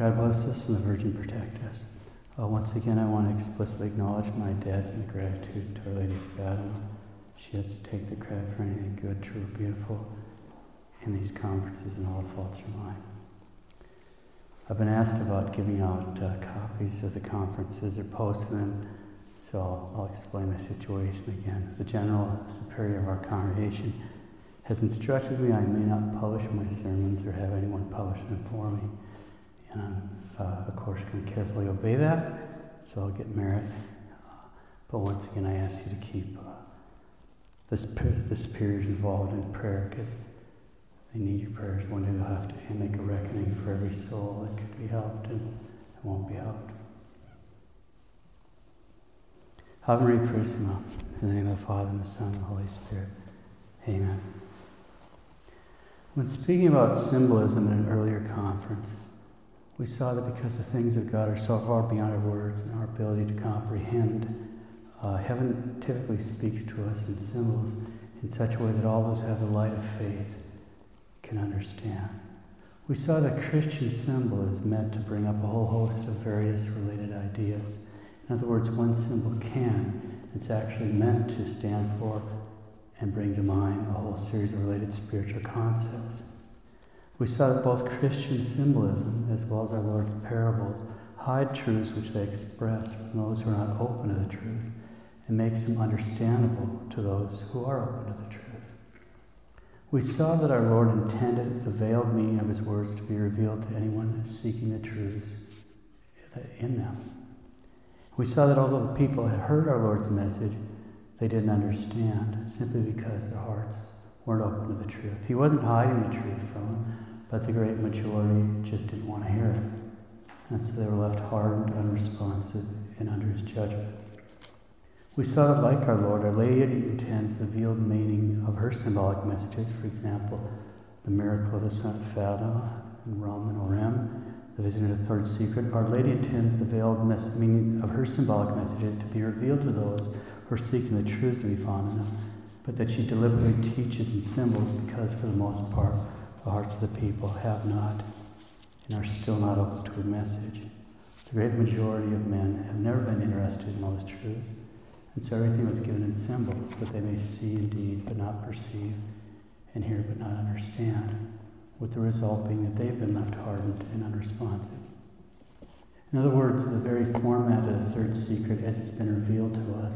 God bless us and the Virgin protect us. Uh, once again, I want to explicitly acknowledge my debt and gratitude to Our Lady of Fatima. She has to take the credit for anything good, true, beautiful in these conferences, and all faults are mine. I've been asked about giving out uh, copies of the conferences or posting them, so I'll, I'll explain the situation again. The General Superior of our congregation has instructed me I may not publish my sermons or have anyone publish them for me. And I'm, uh, of course, to carefully obey that, so I'll get merit. But once again, I ask you to keep uh, this, the superiors involved in prayer because they need your prayers. One day they'll have to make a reckoning for every soul that could be helped and won't be helped. Ave Maria Purissima, in the name of the Father, and the Son, and the Holy Spirit. Amen. When speaking about symbolism in an earlier conference, we saw that because the things of God are so far beyond our words and our ability to comprehend, uh, heaven typically speaks to us in symbols in such a way that all those who have the light of faith can understand. We saw that Christian symbol is meant to bring up a whole host of various related ideas. In other words, one symbol can, it's actually meant to stand for and bring to mind a whole series of related spiritual concepts. We saw that both Christian symbolism as well as our Lord's parables hide truths which they express from those who are not open to the truth and makes them understandable to those who are open to the truth. We saw that our Lord intended the veiled meaning of his words to be revealed to anyone seeking the truths in them. We saw that although the people had heard our Lord's message, they didn't understand simply because their hearts weren't open to the truth. He wasn't hiding the truth from them, but the great majority just didn't want to hear it. And so they were left hardened, unresponsive, and under his judgment. We saw that, like our Lord, Our Lady intends the veiled meaning of her symbolic messages. For example, the miracle of the Sun of Fatima in Rome and Orem, the vision of the third secret. Our Lady intends the veiled mes- meaning of her symbolic messages to be revealed to those who are seeking the truths to be found in them, but that she deliberately teaches in symbols because, for the most part, the hearts of the people have not and are still not open to her message. The great majority of men have never been interested in all those truths, and so everything was given in symbols that they may see indeed but not perceive, and hear but not understand, with the result being that they've been left hardened and unresponsive. In other words, the very format of the third secret as it's been revealed to us,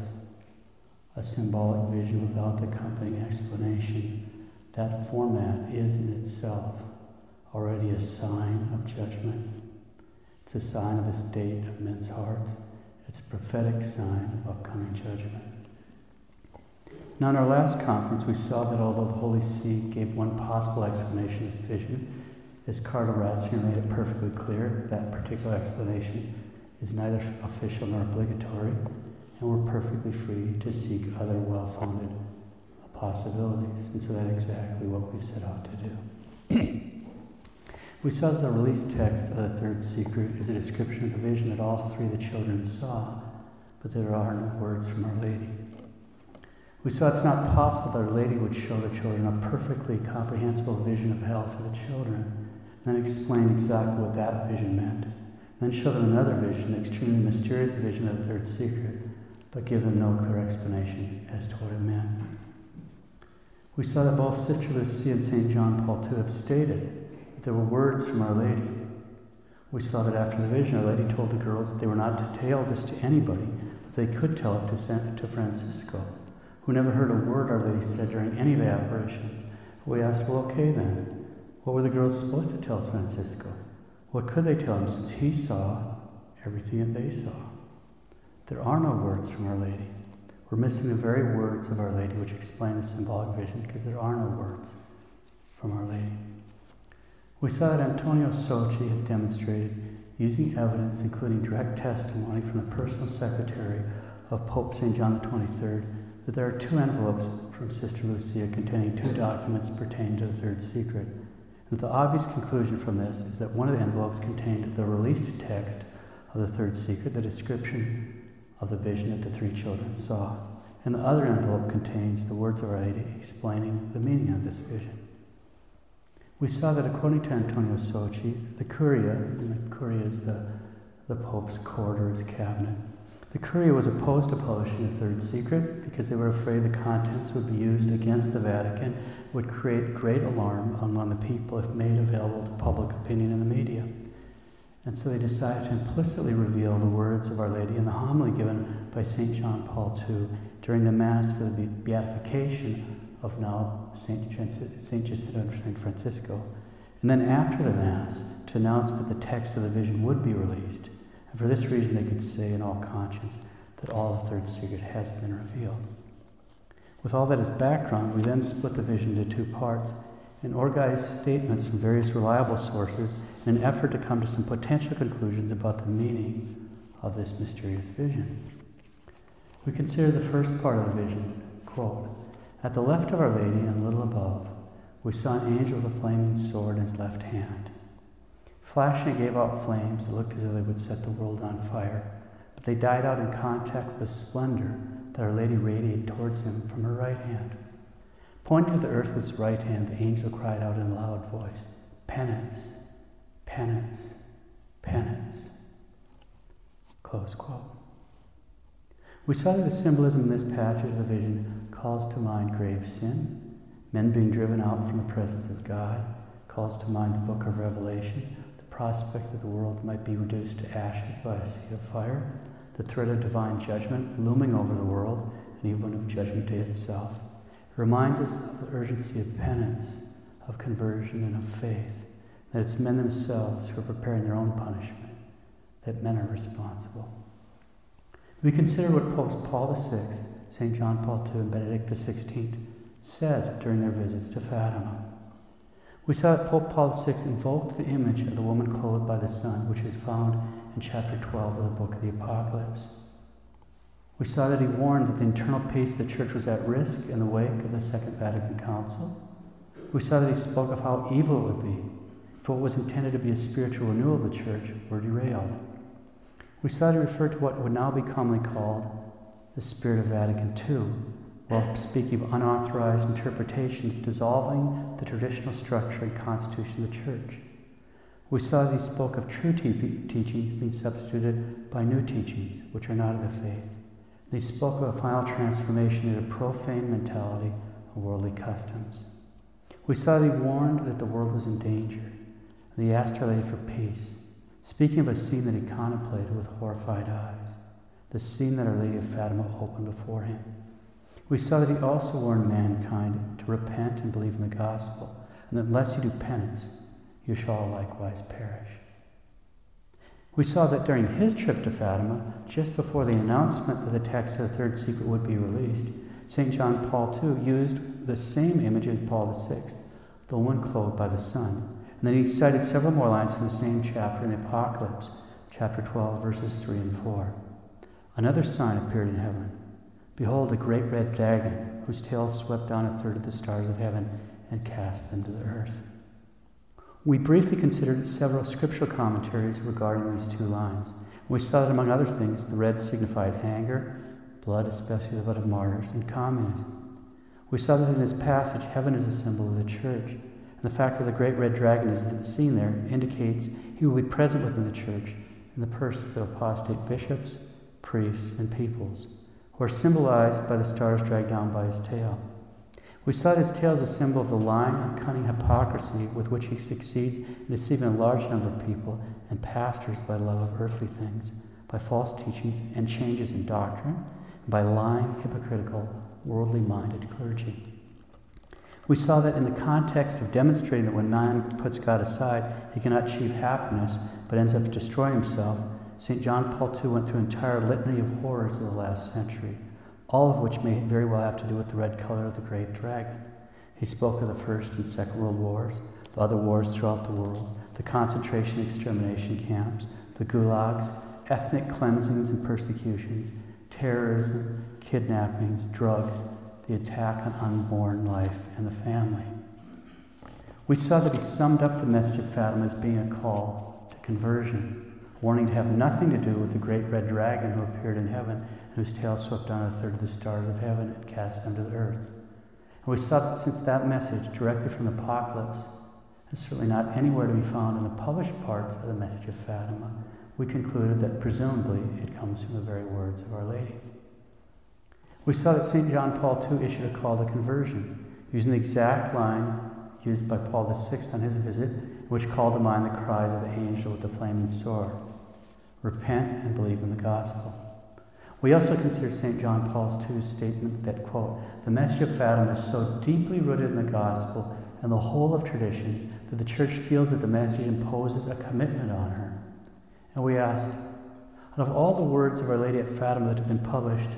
a symbolic vision without the accompanying explanation, that format is in itself already a sign of judgment. It's a sign of the state of men's hearts. It's a prophetic sign of upcoming judgment. Now, in our last conference, we saw that although the Holy See gave one possible explanation of this vision, as Cardinal Ratzinger made it perfectly clear, that particular explanation is neither official nor obligatory, and we're perfectly free to seek other well founded possibilities. And so that's exactly what we've set out to do. we saw that the release text of the third secret is a description of the vision that all three of the children saw, but there are no words from Our Lady. We saw it's not possible that Our Lady would show the children a perfectly comprehensible vision of hell to the children, then explain exactly what that vision meant, then show them another vision, an extremely mysterious vision of the third secret, but give them no clear explanation as to what it meant. We saw that both Sister Lucia and St. John Paul II have stated that there were words from Our Lady. We saw that after the vision, Our Lady told the girls that they were not to tell this to anybody, but they could tell it to, to Francisco, who never heard a word Our Lady said during any of the apparitions. We asked, well, okay then, what were the girls supposed to tell Francisco? What could they tell him since he saw everything that they saw? There are no words from Our Lady. We're missing the very words of Our Lady which explain the symbolic vision because there are no words from Our Lady. We saw that Antonio Socci has demonstrated, using evidence including direct testimony from the personal secretary of Pope St. John XXIII, that there are two envelopes from Sister Lucia containing two documents pertaining to the third secret. And the obvious conclusion from this is that one of the envelopes contained the released text of the third secret, the description of the vision that the three children saw. And the other envelope contains the words of Our Lady explaining the meaning of this vision. We saw that according to Antonio Socci, the Curia, and the Curia is the, the Pope's court or his cabinet, the Curia was opposed to publishing the Third Secret because they were afraid the contents would be used against the Vatican, would create great alarm among the people if made available to public opinion in the media. And so they decided to implicitly reveal the words of Our Lady in the homily given by St. John Paul II during the Mass for the beatification of now St. St. Jacinta and St. Francisco. And then after the Mass, to announce that the text of the vision would be released and for this reason, they could say in all conscience that all the third secret has been revealed. With all that as background, we then split the vision into two parts and organize statements from various reliable sources in an effort to come to some potential conclusions about the meaning of this mysterious vision. We consider the first part of the vision, quote, At the left of Our Lady and a little above, we saw an angel with a flaming sword in his left hand. Flashing, gave out flames that looked as though they would set the world on fire, but they died out in contact with the splendor that Our Lady radiated towards him from her right hand. Pointing to the earth with his right hand, the angel cried out in a loud voice, Penance, penance, penance. Close quote. We saw that the symbolism in this passage of the vision calls to mind grave sin, men being driven out from the presence of God, calls to mind the book of Revelation, the prospect that the world might be reduced to ashes by a sea of fire, the threat of divine judgment looming over the world, and even of Judgment Day itself. It reminds us of the urgency of penance, of conversion, and of faith, that it's men themselves who are preparing their own punishment, that men are responsible. We consider what Popes Paul VI, St. John Paul II, and Benedict XVI said during their visits to Fatima. We saw that Pope Paul VI invoked the image of the woman clothed by the sun, which is found in chapter 12 of the book of the Apocalypse. We saw that he warned that the internal peace of the church was at risk in the wake of the Second Vatican Council. We saw that he spoke of how evil it would be if what was intended to be a spiritual renewal of the church were derailed. We saw that he referred to what would now be commonly called the Spirit of Vatican II, while speaking of unauthorized interpretations dissolving the traditional structure and constitution of the church. We saw that he spoke of true te- teachings being substituted by new teachings, which are not of the faith. They spoke of a final transformation into a profane mentality of worldly customs. We saw that he warned that the world was in danger, and he asked Our Lady for peace, speaking of a scene that he contemplated with horrified eyes, the scene that Our Lady of Fatima opened before him. We saw that he also warned mankind to repent and believe in the gospel, and that unless you do penance, you shall likewise perish. We saw that during his trip to Fatima, just before the announcement that the text of the third secret would be released, St. John Paul II used the same image as Paul VI, the one clothed by the sun. And then he cited several more lines from the same chapter in the Apocalypse, chapter 12, verses 3 and 4. Another sign appeared in heaven Behold, a great red dragon, whose tail swept down a third of the stars of heaven and cast them to the earth. We briefly considered several scriptural commentaries regarding these two lines. We saw that, among other things, the red signified anger, blood, especially the blood of martyrs, and communism. We saw that in this passage, heaven is a symbol of the church. And the fact that the great red dragon is seen there indicates he will be present within the church in the persons of apostate bishops, priests, and peoples who are symbolized by the stars dragged down by his tail. We saw his tail as a symbol of the lying and cunning hypocrisy with which he succeeds in deceiving a large number of people and pastors by love of earthly things, by false teachings and changes in doctrine, and by lying, hypocritical, worldly minded clergy. We saw that in the context of demonstrating that when man puts God aside, he cannot achieve happiness, but ends up destroying himself, St. John Paul II went through an entire litany of horrors of the last century, all of which may very well have to do with the red color of the great dragon. He spoke of the First and Second World Wars, the other wars throughout the world, the concentration extermination camps, the gulags, ethnic cleansings and persecutions, terrorism, kidnappings, drugs, the attack on unborn life and the family. We saw that he summed up the message of Fatima as being a call to conversion warning to have nothing to do with the great red dragon who appeared in heaven, whose tail swept down a third of the stars of heaven and cast them to the earth. And we saw that since that message, directly from the Apocalypse, is certainly not anywhere to be found in the published parts of the message of Fatima, we concluded that presumably it comes from the very words of Our Lady. We saw that St. John Paul II issued a call to conversion, using the exact line used by Paul VI on his visit, which called to mind the cries of the angel with the flaming sword Repent and believe in the gospel. We also considered St. John Paul II's statement that, quote, the message of Fatima is so deeply rooted in the gospel and the whole of tradition that the church feels that the message imposes a commitment on her. And we asked, out of all the words of Our Lady at Fatima that have been published,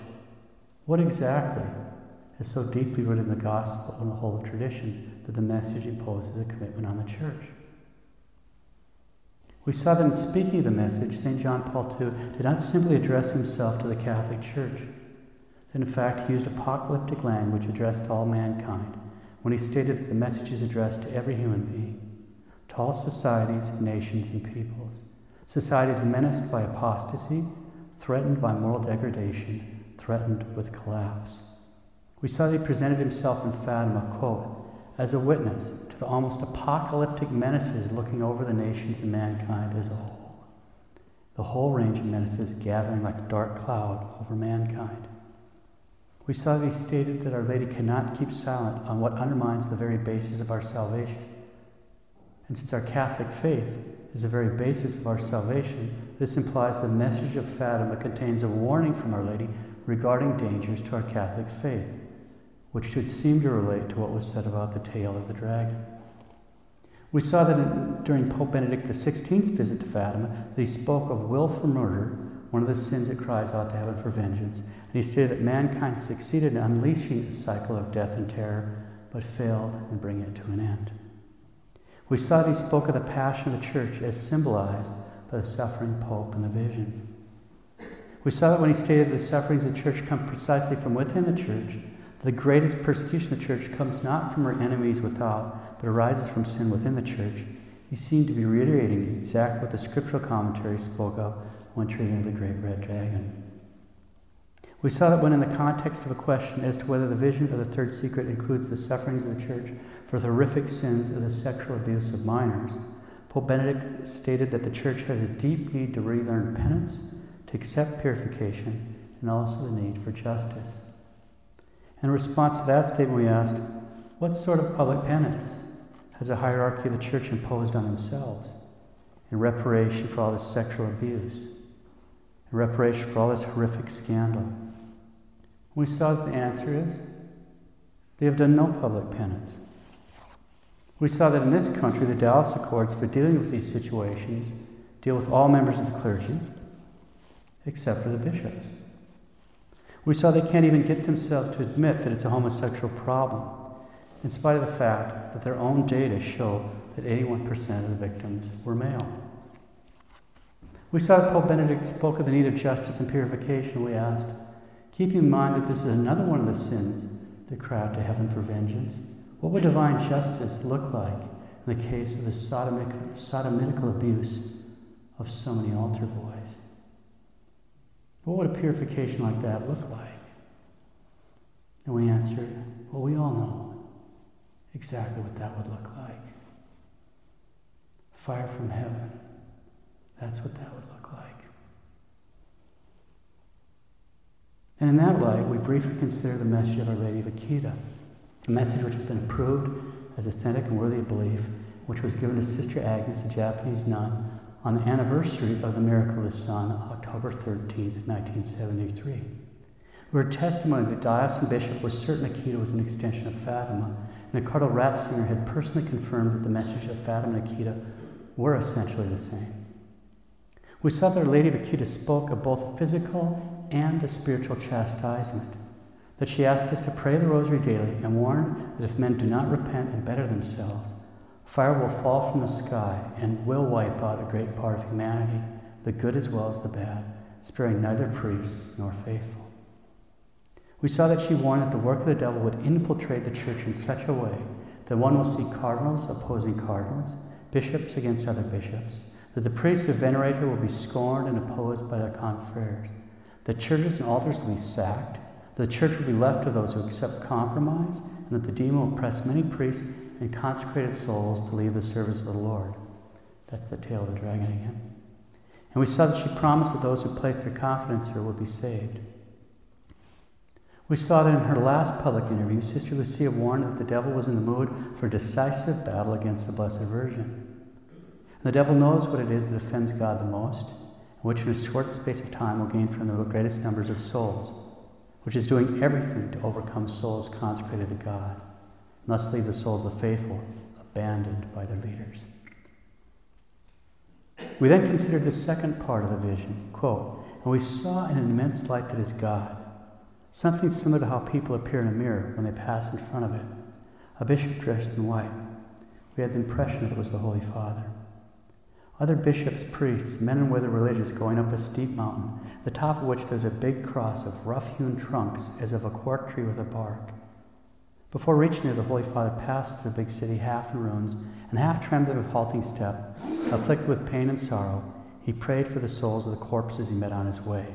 what exactly is so deeply rooted in the gospel and the whole of tradition that the message imposes a commitment on the church? We saw that in speaking of the message, St. John Paul II did not simply address himself to the Catholic Church. In fact, he used apocalyptic language addressed to all mankind when he stated that the message is addressed to every human being, to all societies, nations, and peoples. Societies menaced by apostasy, threatened by moral degradation, threatened with collapse. We saw that he presented himself in Fatima, quote, as a witness to the almost apocalyptic menaces looking over the nations and mankind as a whole. The whole range of menaces gathering like a dark cloud over mankind. We saw that he stated that Our Lady cannot keep silent on what undermines the very basis of our salvation. And since our Catholic faith is the very basis of our salvation, this implies the message of Fatima contains a warning from Our Lady regarding dangers to our Catholic faith which should seem to relate to what was said about the tail of the dragon. We saw that in, during Pope Benedict XVI's visit to Fatima, that he spoke of willful murder, one of the sins that cries out to heaven for vengeance. And he stated that mankind succeeded in unleashing the cycle of death and terror, but failed in bringing it to an end. We saw that he spoke of the passion of the church as symbolized by the suffering Pope in the vision. We saw that when he stated that the sufferings of the church come precisely from within the church, that the greatest persecution of the church comes not from her enemies without, but arises from sin within the church. He seemed to be reiterating exactly what the scriptural commentary spoke of when treating the great red dragon. We saw that when, in the context of a question as to whether the vision of the third secret includes the sufferings of the church for the horrific sins of the sexual abuse of minors, Pope Benedict stated that the church has a deep need to relearn penance, to accept purification, and also the need for justice. In response to that statement, we asked, What sort of public penance has a hierarchy of the church imposed on themselves in reparation for all this sexual abuse, in reparation for all this horrific scandal? We saw that the answer is they have done no public penance. We saw that in this country, the Dallas Accords for dealing with these situations deal with all members of the clergy except for the bishops. We saw they can't even get themselves to admit that it's a homosexual problem, in spite of the fact that their own data show that 81% of the victims were male. We saw Pope Benedict spoke of the need of justice and purification. We asked, keeping in mind that this is another one of the sins that cry out to heaven for vengeance, what would divine justice look like in the case of the sodomic, sodomitical abuse of so many altar boys? What would a purification like that look like? And we answered, well, we all know exactly what that would look like. Fire from heaven. That's what that would look like. And in that light, we briefly consider the message of Our Lady of Akita, a message which has been approved as authentic and worthy of belief, which was given to Sister Agnes, a Japanese nun, on the anniversary of the miracle of the sun, October 13, 1973. We heard testimony that diocesan bishop was certain Akita was an extension of Fatima, and that Cardinal Ratzinger had personally confirmed that the message of Fatima and Akita were essentially the same. We saw that Our Lady of Akita spoke of both physical and a spiritual chastisement, that she asked us to pray the rosary daily and warned that if men do not repent and better themselves, Fire will fall from the sky and will wipe out a great part of humanity, the good as well as the bad, sparing neither priests nor faithful. We saw that she warned that the work of the devil would infiltrate the church in such a way that one will see cardinals opposing cardinals, bishops against other bishops, that the priests who venerate her will be scorned and opposed by their confreres, that churches and altars will be sacked, that the church will be left to those who accept compromise, and that the demon will press many priests and consecrated souls to leave the service of the Lord. That's the tail of the dragon again. And we saw that she promised that those who placed their confidence in her would be saved. We saw that in her last public interview, Sister Lucia warned that the devil was in the mood for decisive battle against the Blessed Virgin. And the devil knows what it is that offends God the most, and which in a short space of time will gain from the greatest numbers of souls, which is doing everything to overcome souls consecrated to God, and thus leave the souls of the faithful abandoned by their leaders. We then considered the second part of the vision, quote, and we saw an immense light that is God, something similar to how people appear in a mirror when they pass in front of it. A bishop dressed in white. We had the impression that it was the Holy Father. Other bishops, priests, men and women religious going up a steep mountain, the top of which there's a big cross of rough hewn trunks as of a cork tree with a bark. Before reaching there, the Holy Father passed through the big city half in ruins and half trembling with halting step, afflicted with pain and sorrow, he prayed for the souls of the corpses he met on his way.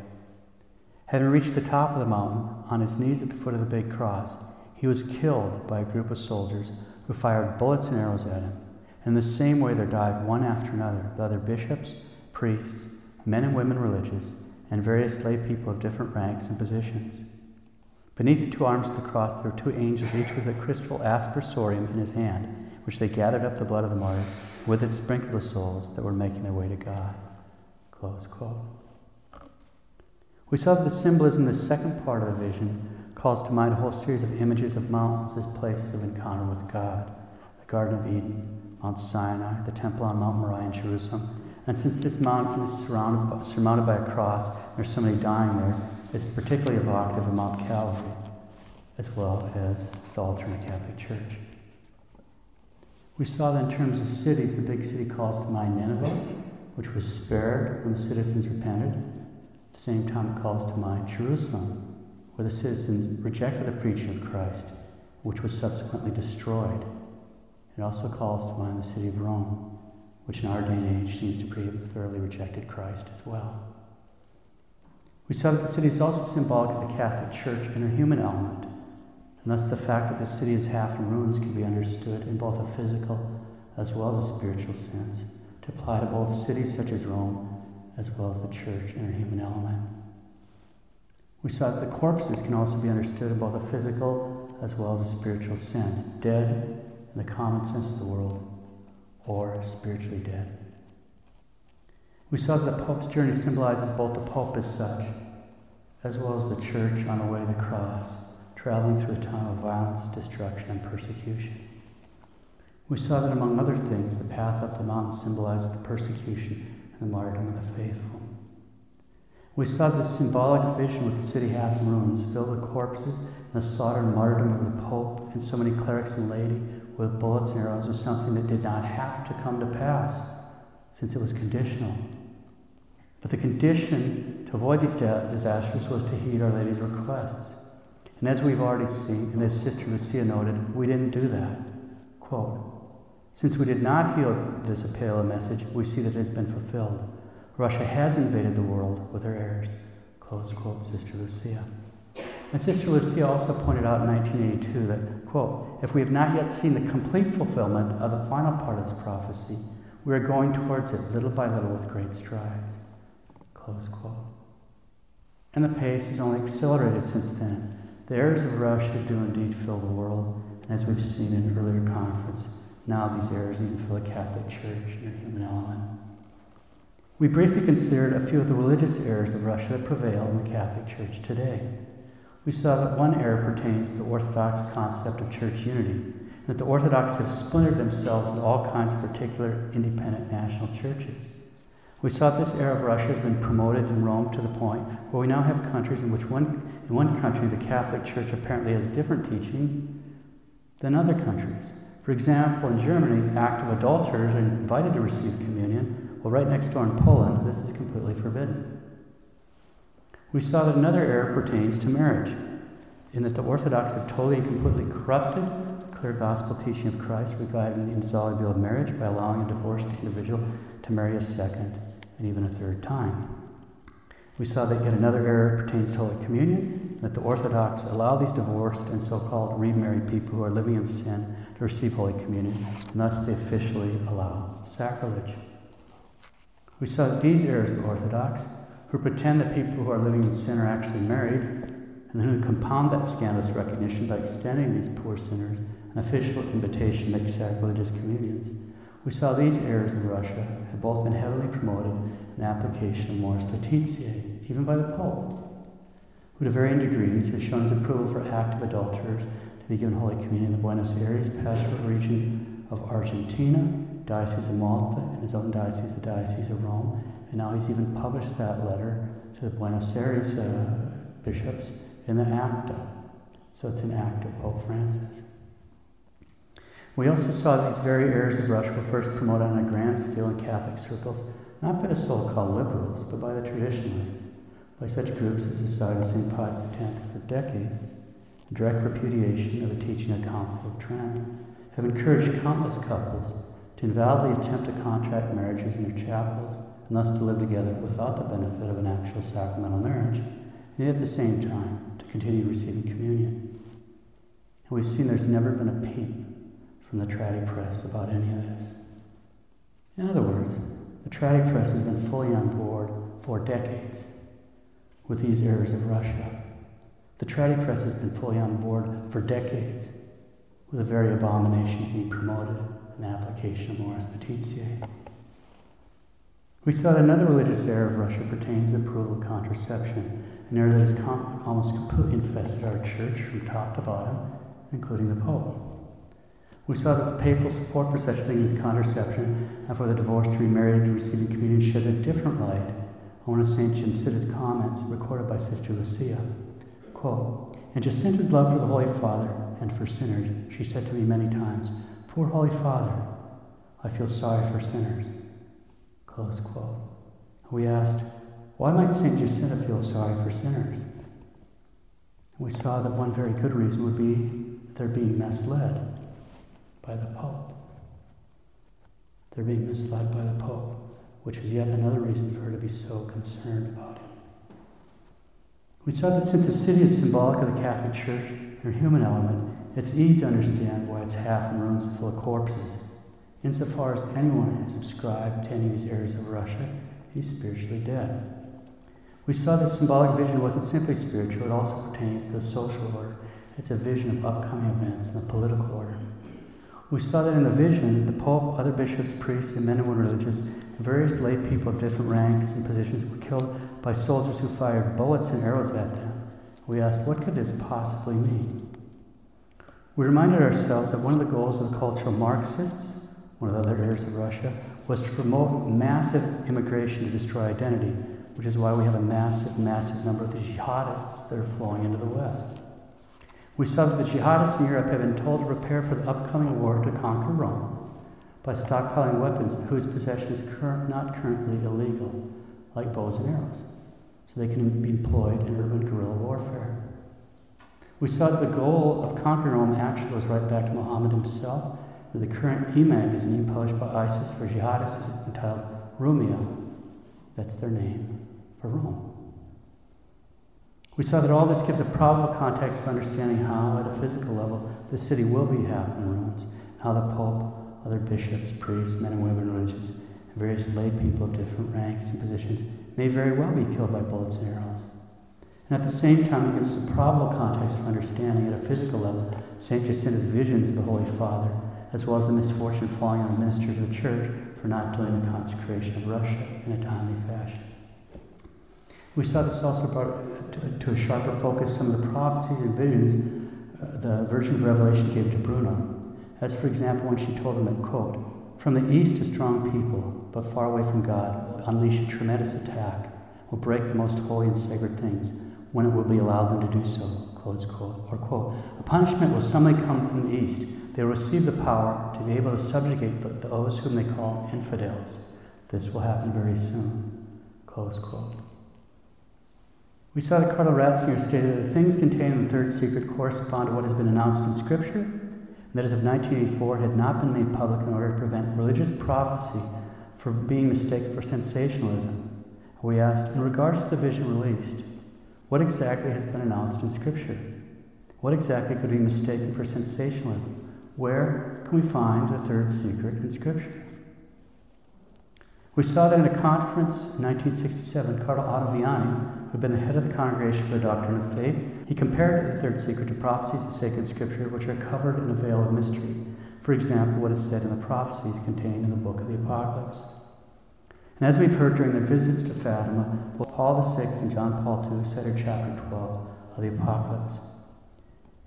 Having reached the top of the mountain, on his knees at the foot of the big cross, he was killed by a group of soldiers who fired bullets and arrows at him. In the same way, there died one after another the other bishops, priests, men and women religious, and various lay people of different ranks and positions. Beneath the two arms of the cross, there were two angels, each with a crystal aspersorium in his hand, which they gathered up the blood of the martyrs, with it sprinkled the souls that were making their way to God. Close quote. We saw that the symbolism in the second part of the vision calls to mind a whole series of images of mountains as places of encounter with God the Garden of Eden, Mount Sinai, the Temple on Mount Moriah in Jerusalem. And since this mountain is surrounded by, surmounted by a cross, there's so many dying there, it's particularly evocative of Mount Calvary, as well as the alternate Catholic Church. We saw that in terms of cities, the big city calls to mind Nineveh, which was spared when the citizens repented. At the same time, it calls to mind Jerusalem, where the citizens rejected the preaching of Christ, which was subsequently destroyed. It also calls to mind the city of Rome, which in our day and age seems to have thoroughly rejected Christ as well. We saw that the city is also symbolic of the Catholic Church and her human element, and thus the fact that the city is half in ruins can be understood in both a physical as well as a spiritual sense, to apply to both cities such as Rome as well as the church and her human element. We saw that the corpses can also be understood in both a physical as well as a spiritual sense, dead in the common sense of the world, or spiritually dead. We saw that the Pope's journey symbolizes both the Pope as such, as well as the Church on the way to the cross, traveling through a time of violence, destruction, and persecution. We saw that, among other things, the path up the mountain symbolized the persecution and martyrdom of the faithful. We saw the symbolic vision with the city half in ruins, filled with corpses, and the slaughter and martyrdom of the Pope and so many clerics and laity with bullets and arrows was something that did not have to come to pass, since it was conditional. But the condition to avoid these disasters was to heed Our Lady's requests. And as we've already seen, and as Sister Lucia noted, we didn't do that. Quote, since we did not heal this appeal of message, we see that it has been fulfilled. Russia has invaded the world with her errors. Close quote, Sister Lucia. And Sister Lucia also pointed out in 1982 that, quote, if we have not yet seen the complete fulfillment of the final part of this prophecy, we are going towards it little by little with great strides. Close quote. And the pace has only accelerated since then. The errors of Russia do indeed fill the world, and as we've seen in earlier conference, now these errors even fill the Catholic Church and human element. We briefly considered a few of the religious errors of Russia that prevail in the Catholic Church today. We saw that one error pertains to the Orthodox concept of church unity, that the Orthodox have splintered themselves into all kinds of particular independent national churches. We saw this era of Russia has been promoted in Rome to the point where we now have countries in which one, in one country the Catholic Church apparently has different teachings than other countries. For example, in Germany, active adulterers are invited to receive communion, while right next door in Poland, this is completely forbidden. We saw that another error pertains to marriage, in that the Orthodox have totally and completely corrupted the clear gospel teaching of Christ regarding the indissolubility of marriage by allowing a divorced individual to marry a second and even a third time. We saw that yet another error pertains to Holy Communion, that the Orthodox allow these divorced and so called remarried people who are living in sin to receive Holy Communion, and thus they officially allow sacrilege. We saw that these errors of the Orthodox, who pretend that people who are living in sin are actually married, and then who compound that scandalous recognition by extending these poor sinners an official invitation to make sacrilegious communions. We saw these errors in Russia have both been heavily promoted in application of Amoris Laetitia, even by the Pope, who to varying degrees has shown his approval for active adulterers to be given Holy Communion in the Buenos Aires pastoral region of Argentina, Diocese of Malta, and his own diocese, the Diocese of Rome. And now he's even published that letter to the Buenos Aires uh, bishops in the Acta. So it's an act of Pope Francis. We also saw these very errors of Russia were first promoted on a grand scale in Catholic circles, not by the so called liberals, but by the traditionalists, by such groups as the Society of St. Pius X for decades. Direct repudiation of the teaching of Council of Trent have encouraged countless couples to invalidly attempt to contract marriages in their chapels and thus to live together without the benefit of an actual sacramental marriage, and at the same time to continue receiving communion. And we've seen there's never been a peep from the Tratty press about any of this. In other words, the Tratty press has been fully on board for decades with these errors of Russia. The Tratty press has been fully on board for decades with the very abominations being promoted in the application of Amoris Laetitia. We saw that another religious error of Russia pertains to the approval of contraception, an error that has com- almost completely infested our church from top to bottom, including the Pope. We saw that the papal support for such things as contraception and for the divorced to remarry to receiving communion sheds a different light on one of St. Jacinta's comments recorded by Sister Lucia. Quote, In Jacinta's love for the Holy Father and for sinners, she said to me many times, Poor Holy Father, I feel sorry for sinners. Close quote. We asked, why might St. Jacinta feel sorry for sinners? We saw that one very good reason would be that they're being misled by the Pope. They're being misled by the Pope, which is yet another reason for her to be so concerned about him. We saw that since the city is symbolic of the Catholic Church and her human element, it's easy to understand why it's half in ruins and full of corpses. Insofar as anyone has subscribed to any of these areas of Russia, he's spiritually dead. We saw this symbolic vision wasn't simply spiritual, it also pertains to the social order. It's a vision of upcoming events in the political order. We saw that in the vision, the Pope, other bishops, priests, and men and women religious, and various lay people of different ranks and positions were killed by soldiers who fired bullets and arrows at them. We asked, what could this possibly mean? We reminded ourselves that one of the goals of the cultural Marxists, one of the other errors of Russia, was to promote massive immigration to destroy identity, which is why we have a massive, massive number of the jihadists that are flowing into the West. We saw that the jihadists in Europe have been told to prepare for the upcoming war to conquer Rome by stockpiling weapons whose possession is not currently illegal, like bows and arrows, so they can be employed in urban guerrilla warfare. We saw that the goal of conquering Rome actually goes right back to Muhammad himself, the current e magazine published by ISIS for jihadists is entitled Rumiyah. That's their name for Rome. We saw that all this gives a probable context for understanding how, at a physical level, the city will be half in ruins, how the Pope, other bishops, priests, men and women religious, and various lay people of different ranks and positions may very well be killed by bullets and arrows. And at the same time, it gives us a probable context for understanding, at a physical level, St. Jacinta's visions of the Holy Father, as well as the misfortune falling on the ministers of the Church for not doing the consecration of Russia in a timely fashion. We saw this also brought to, a sharper focus some of the prophecies and visions uh, the Virgin of Revelation gave to Bruno. As, for example, when she told him that, quote, From the east a strong people, but far away from God, will unleash a tremendous attack, will break the most holy and sacred things when it will be allowed them to do so, close quote. Or, quote, A punishment will suddenly come from the east. They will receive the power to be able to subjugate those whom they call infidels. This will happen very soon, close quote. We saw that Cardinal Ratzinger stated that the things contained in the third secret correspond to what has been announced in Scripture, and that as of 1984 it had not been made public in order to prevent religious prophecy from being mistaken for sensationalism. We asked, in regards to the vision released, what exactly has been announced in Scripture? What exactly could be mistaken for sensationalism? Where can we find the third secret in Scripture? We saw that in a conference in 1967, Cardinal Ottaviani, who had been the head of the Congregation for the Doctrine of Faith, he compared the third secret to prophecies in sacred Scripture which are covered in a veil of mystery. For example, what is said in the prophecies contained in the book of the Apocalypse. And as we've heard during their visits to Fatima, both Paul VI and John Paul II cited chapter 12 of the Apocalypse.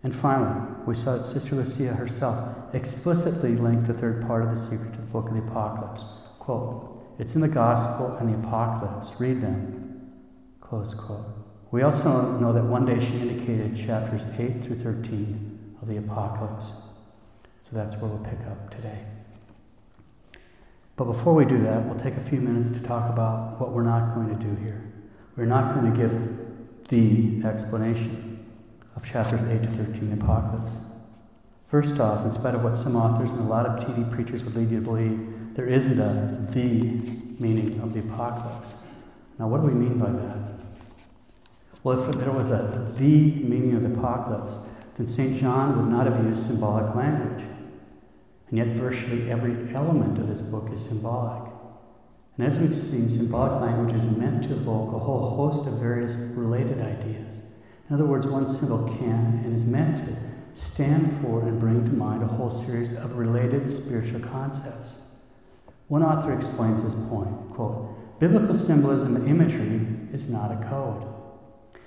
And finally, we saw that Sister Lucia herself explicitly linked the third part of the secret to the book of the Apocalypse. Quote, it's in the Gospel and the Apocalypse. Read them. Close quote. We also know that one day she indicated chapters 8 through 13 of the Apocalypse. So that's where we'll pick up today. But before we do that, we'll take a few minutes to talk about what we're not going to do here. We're not going to give the explanation of chapters 8 to 13 Apocalypse. First off, in spite of what some authors and a lot of TV preachers would lead you to believe, there isn't a the meaning of the apocalypse. Now, what do we mean by that? Well, if there was a the meaning of the apocalypse, then St. John would not have used symbolic language. And yet, virtually every element of this book is symbolic. And as we've seen, symbolic language is meant to evoke a whole host of various related ideas. In other words, one symbol can and is meant to stand for and bring to mind a whole series of related spiritual concepts. One author explains this point, quote, Biblical symbolism and imagery is not a code.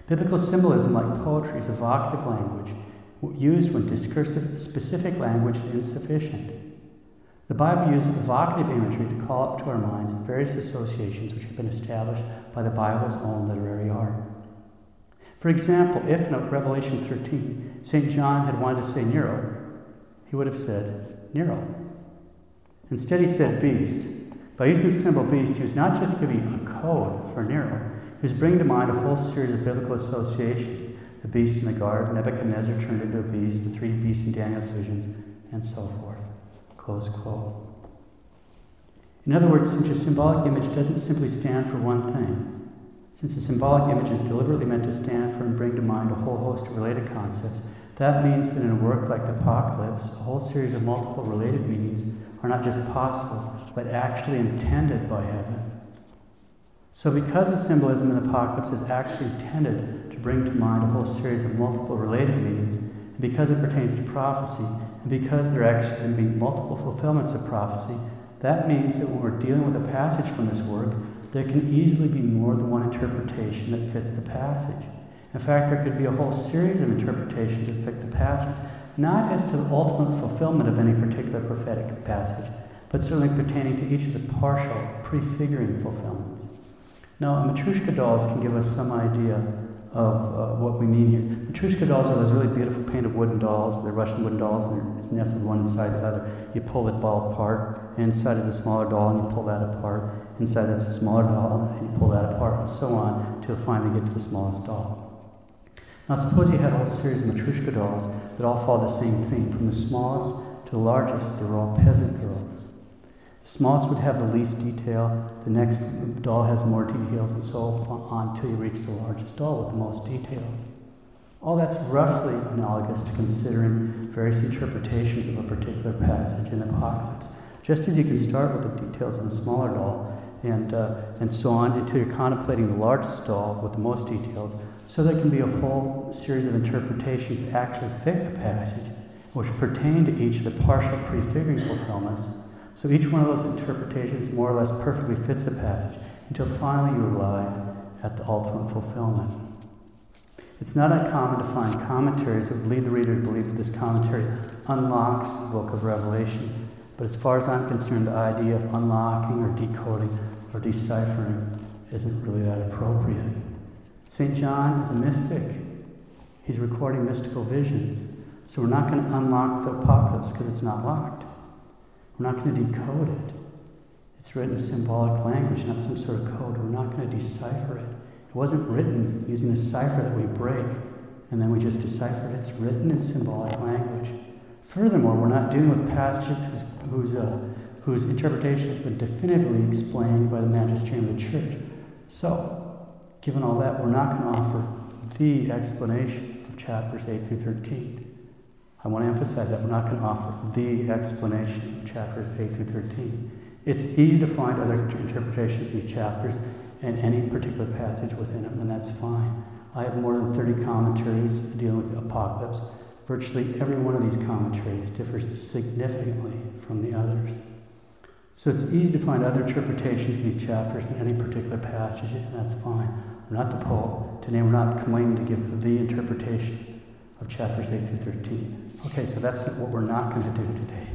Biblical symbolism, like poetry, is evocative language used when discursive, specific language is insufficient. The Bible uses evocative imagery to call up to our minds various associations which have been established by the Bible's own literary art. For example, if in Revelation 13, St. John had wanted to say Nero, he would have said Nero. Instead, he said beast. By using the symbol beast, he was not just giving a code for Nero, was bringing to mind a whole series of biblical associations the beast in the garden, Nebuchadnezzar turned into a beast, the three beasts in Daniel's visions, and so forth. Close quote. In other words, since a symbolic image doesn't simply stand for one thing, since a symbolic image is deliberately meant to stand for and bring to mind a whole host of related concepts, that means that in a work like the Apocalypse, a whole series of multiple related meanings are not just possible, but actually intended by heaven. So, because the symbolism in the Apocalypse is actually intended to bring to mind a whole series of multiple related meanings, and because it pertains to prophecy, and because there actually can be multiple fulfillments of prophecy, that means that when we're dealing with a passage from this work, there can easily be more than one interpretation that fits the passage. In fact, there could be a whole series of interpretations that fit the passage, not as to the ultimate fulfillment of any particular prophetic passage, but certainly pertaining to each of the partial, prefiguring fulfillments. Now, Matryoshka dolls can give us some idea of uh, what we mean here. Matryoshka dolls are those really beautiful painted wooden dolls. They're Russian wooden dolls, and it's nested one inside the other. You pull it ball apart, inside is a smaller doll, and you pull that apart. Inside that's a smaller doll, and you pull that apart, and so on, until finally get to the smallest doll. Now, suppose you had a whole series of Matryoshka dolls that all follow the same theme. From the smallest to the largest, they're all peasant girls. The smallest would have the least detail, the next doll has more details, and so on until you reach the largest doll with the most details. All that's roughly analogous to considering various interpretations of a particular passage in the Apocalypse. Just as you can start with the details in a smaller doll and, uh, and so on until you're contemplating the largest doll with the most details, so there can be a whole series of interpretations that actually fit the passage, which pertain to each of the partial prefiguring fulfillments. So each one of those interpretations more or less perfectly fits the passage until finally you arrive at the ultimate fulfillment. It's not uncommon to find commentaries that lead the reader to believe that this commentary unlocks the book of Revelation but as far as I'm concerned, the idea of unlocking or decoding or deciphering isn't really that appropriate. St. John is a mystic. He's recording mystical visions. So we're not going to unlock the apocalypse because it's not locked. We're not going to decode it. It's written in symbolic language, not some sort of code. We're not going to decipher it. It wasn't written using a cipher that we break and then we just decipher it. It's written in symbolic language. Furthermore, we're not dealing with passages whose, uh, whose interpretation has been definitively explained by the magisterium of the church. So, given all that, we're not going to offer the explanation of chapters 8 through 13. I want to emphasize that we're not going to offer the explanation of chapters 8 through 13. It's easy to find other interpretations of these chapters and any particular passage within them, and that's fine. I have more than 30 commentaries dealing with the apocalypse. Virtually every one of these commentaries differs significantly from the others. So it's easy to find other interpretations of these chapters in any particular passage, and that's fine. We're not the Pope. Today we're not claiming to give the interpretation of chapters 8 through 13. Okay, so that's what we're not going to do today.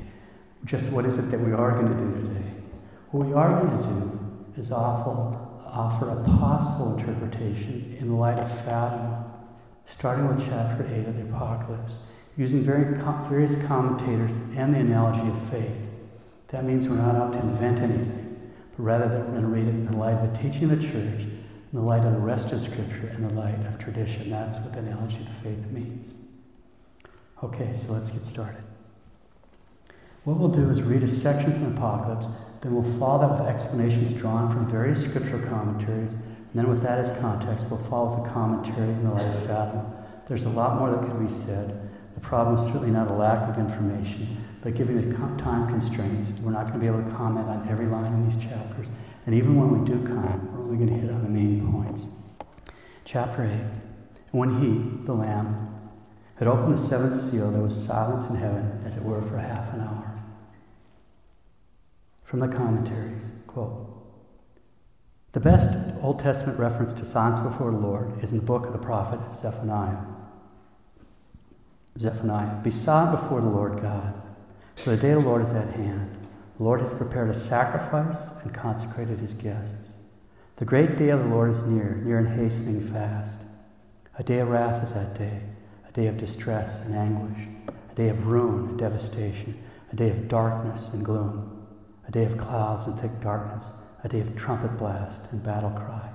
Just what is it that we are going to do today? What we are going to do is offer, offer a possible interpretation in the light of Fatima, starting with chapter 8 of the Apocalypse, using very com- various commentators and the analogy of faith. That means we're not out to invent anything, but rather that we're going to read it in the light of the teaching of the church, in the light of the rest of Scripture, and the light of tradition. That's what the analogy of faith means. Okay, so let's get started. What we'll do is read a section from the Apocalypse, then we'll follow that with explanations drawn from various scriptural commentaries, and then with that as context, we'll follow with a commentary in the light of Fatima. There's a lot more that could be said. The problem is certainly not a lack of information, but given the time constraints, we're not going to be able to comment on every line in these chapters. And even when we do comment, we're only going to hit on the main points. Chapter 8. When he, the Lamb, had opened the seventh seal, there was silence in heaven, as it were, for half an hour. From the commentaries, quote, the best Old Testament reference to silence before the Lord is in the book of the prophet Zephaniah. Zephaniah, be silent before the Lord God, for the day of the Lord is at hand. The Lord has prepared a sacrifice and consecrated his guests. The great day of the Lord is near, near and hastening fast. A day of wrath is that day a day of distress and anguish, a day of ruin and devastation, a day of darkness and gloom, a day of clouds and thick darkness, a day of trumpet blast and battle cry.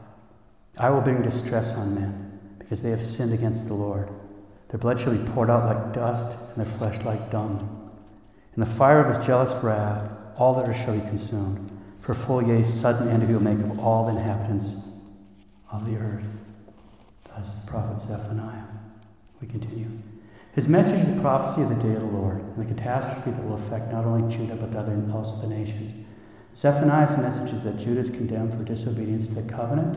I will bring distress on men, because they have sinned against the Lord. Their blood shall be poured out like dust, and their flesh like dung. In the fire of his jealous wrath, all that are shall be consumed. For full, yea, sudden end he will make of all the inhabitants of the earth. Thus the prophet Zephaniah. We continue. His message is a prophecy of the day of the Lord and the catastrophe that will affect not only Judah but the other, also the nations. Zephaniah's message is that Judah is condemned for disobedience to the covenant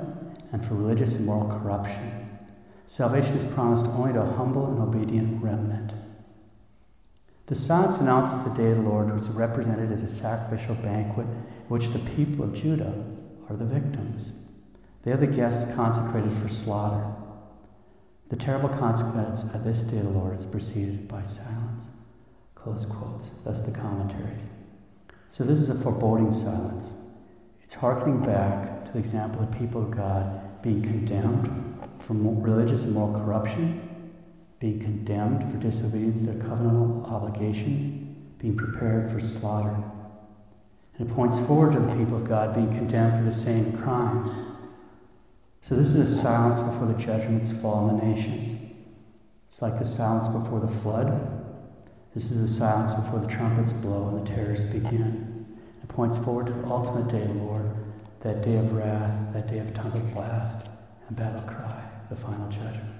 and for religious and moral corruption. Salvation is promised only to a humble and obedient remnant. The silence announces the day of the Lord, which is represented as a sacrificial banquet in which the people of Judah are the victims. They are the guests consecrated for slaughter. The terrible consequence of this the Lord is preceded by silence. Close quotes. Thus the commentaries. So this is a foreboding silence. It's harkening back to the example of people of God being condemned for religious and moral corruption, being condemned for disobedience to their covenantal obligations, being prepared for slaughter. And it points forward to the people of God being condemned for the same crimes so this is a silence before the judgments fall on the nations. It's like the silence before the flood. This is the silence before the trumpets blow and the terrors begin. It points forward to the ultimate day, Lord, that day of wrath, that day of trumpet blast and battle cry, the final judgment.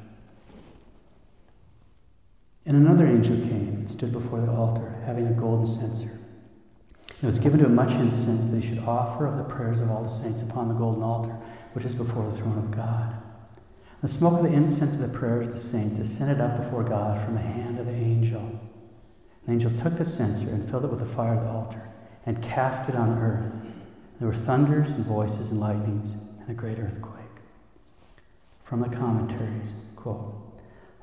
And another angel came and stood before the altar, having a golden censer. It was given to him much incense that he should offer of the prayers of all the saints upon the golden altar which is before the throne of God. The smoke of the incense of the prayers of the saints ascended up before God from the hand of the angel. The angel took the censer and filled it with the fire of the altar and cast it on earth. There were thunders and voices and lightnings and a great earthquake. From the commentaries, quote,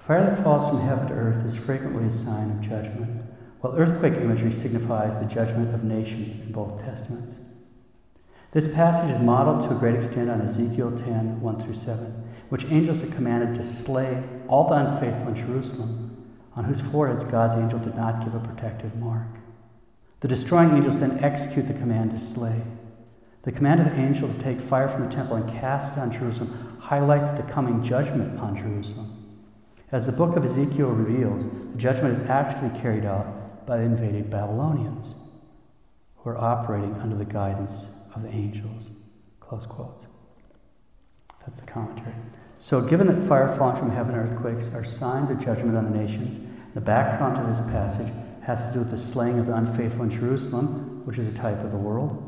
Fire that falls from heaven to earth is frequently a sign of judgment, while earthquake imagery signifies the judgment of nations in both testaments. This passage is modeled to a great extent on Ezekiel 10 1 through 7, which angels are commanded to slay all the unfaithful in Jerusalem, on whose foreheads God's angel did not give a protective mark. The destroying angels then execute the command to slay. The command of the angel to take fire from the temple and cast it on Jerusalem highlights the coming judgment on Jerusalem. As the book of Ezekiel reveals, the judgment is actually carried out by the invaded Babylonians, who are operating under the guidance of the angels. Close quotes. That's the commentary. So, given that fire falling from heaven and earthquakes are signs of judgment on the nations, The background to this passage has to do with the slaying of the unfaithful in Jerusalem, which is a type of the world.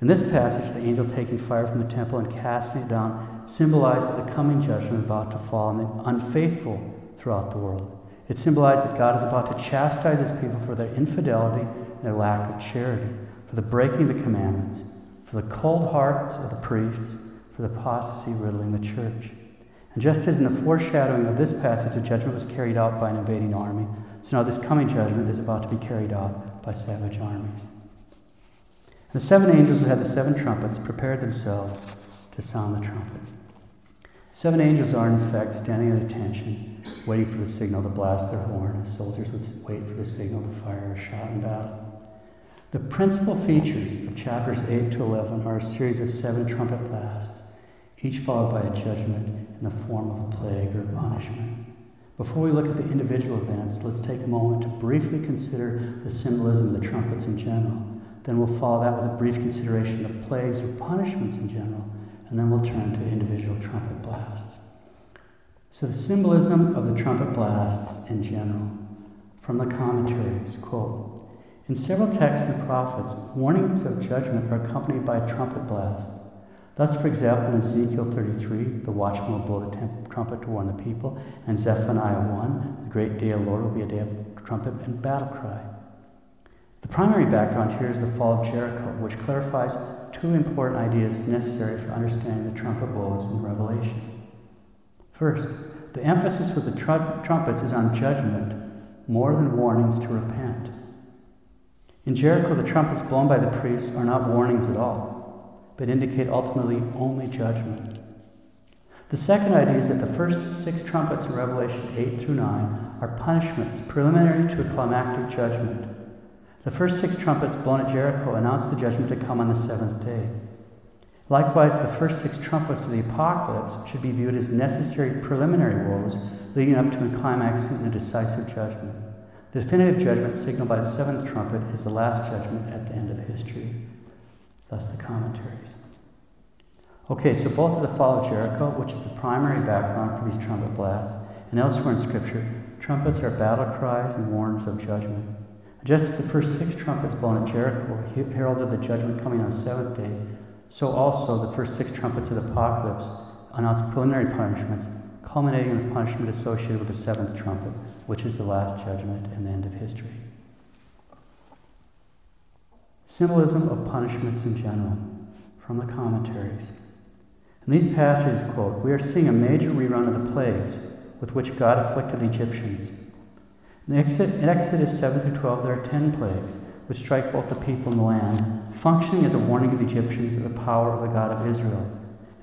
In this passage, the angel taking fire from the temple and casting it down symbolizes the coming judgment about to fall on the unfaithful throughout the world. It symbolizes that God is about to chastise his people for their infidelity and their lack of charity, for the breaking of the commandments, for the cold hearts of the priests, for the apostasy riddling the church. And just as in the foreshadowing of this passage, the judgment was carried out by an invading army, so now this coming judgment is about to be carried out by savage armies. The seven angels who had the seven trumpets prepared themselves to sound the trumpet. Seven angels are, in effect, standing at attention, waiting for the signal to blast their horn, as soldiers would wait for the signal to fire a shot in battle. The principal features of chapters 8 to 11 are a series of seven trumpet blasts, each followed by a judgment in the form of a plague or punishment. Before we look at the individual events, let's take a moment to briefly consider the symbolism of the trumpets in general. Then we'll follow that with a brief consideration of plagues or punishments in general, and then we'll turn to individual trumpet blasts. So, the symbolism of the trumpet blasts in general, from the commentaries, quote, in several texts in the prophets, warnings of judgment are accompanied by a trumpet blast. Thus, for example, in Ezekiel 33, the watchman will blow the trumpet to warn the people, and Zephaniah 1, the great day of the Lord will be a day of trumpet and battle cry. The primary background here is the fall of Jericho, which clarifies two important ideas necessary for understanding the trumpet woes in Revelation. First, the emphasis with the tr- trumpets is on judgment more than warnings to repent. In Jericho, the trumpets blown by the priests are not warnings at all, but indicate ultimately only judgment. The second idea is that the first six trumpets in Revelation 8 through 9 are punishments preliminary to a climactic judgment. The first six trumpets blown at Jericho announce the judgment to come on the seventh day. Likewise, the first six trumpets of the apocalypse should be viewed as necessary preliminary woes leading up to a climax and a decisive judgment. The definitive judgment signaled by the seventh trumpet is the last judgment at the end of history. Thus, the commentaries. Okay, so both of the fall of Jericho, which is the primary background for these trumpet blasts, and elsewhere in Scripture, trumpets are battle cries and warnings of judgment. Just as the first six trumpets blown at Jericho heralded the judgment coming on the seventh day, so also the first six trumpets of the apocalypse announced preliminary punishments, culminating in the punishment associated with the seventh trumpet, which is the last judgment and the end of history. Symbolism of punishments in general, from the commentaries. In these passages, quote, we are seeing a major rerun of the plagues with which God afflicted the Egyptians in Exodus 7 through 12, there are 10 plagues which strike both the people and the land, functioning as a warning of the Egyptians of the power of the God of Israel.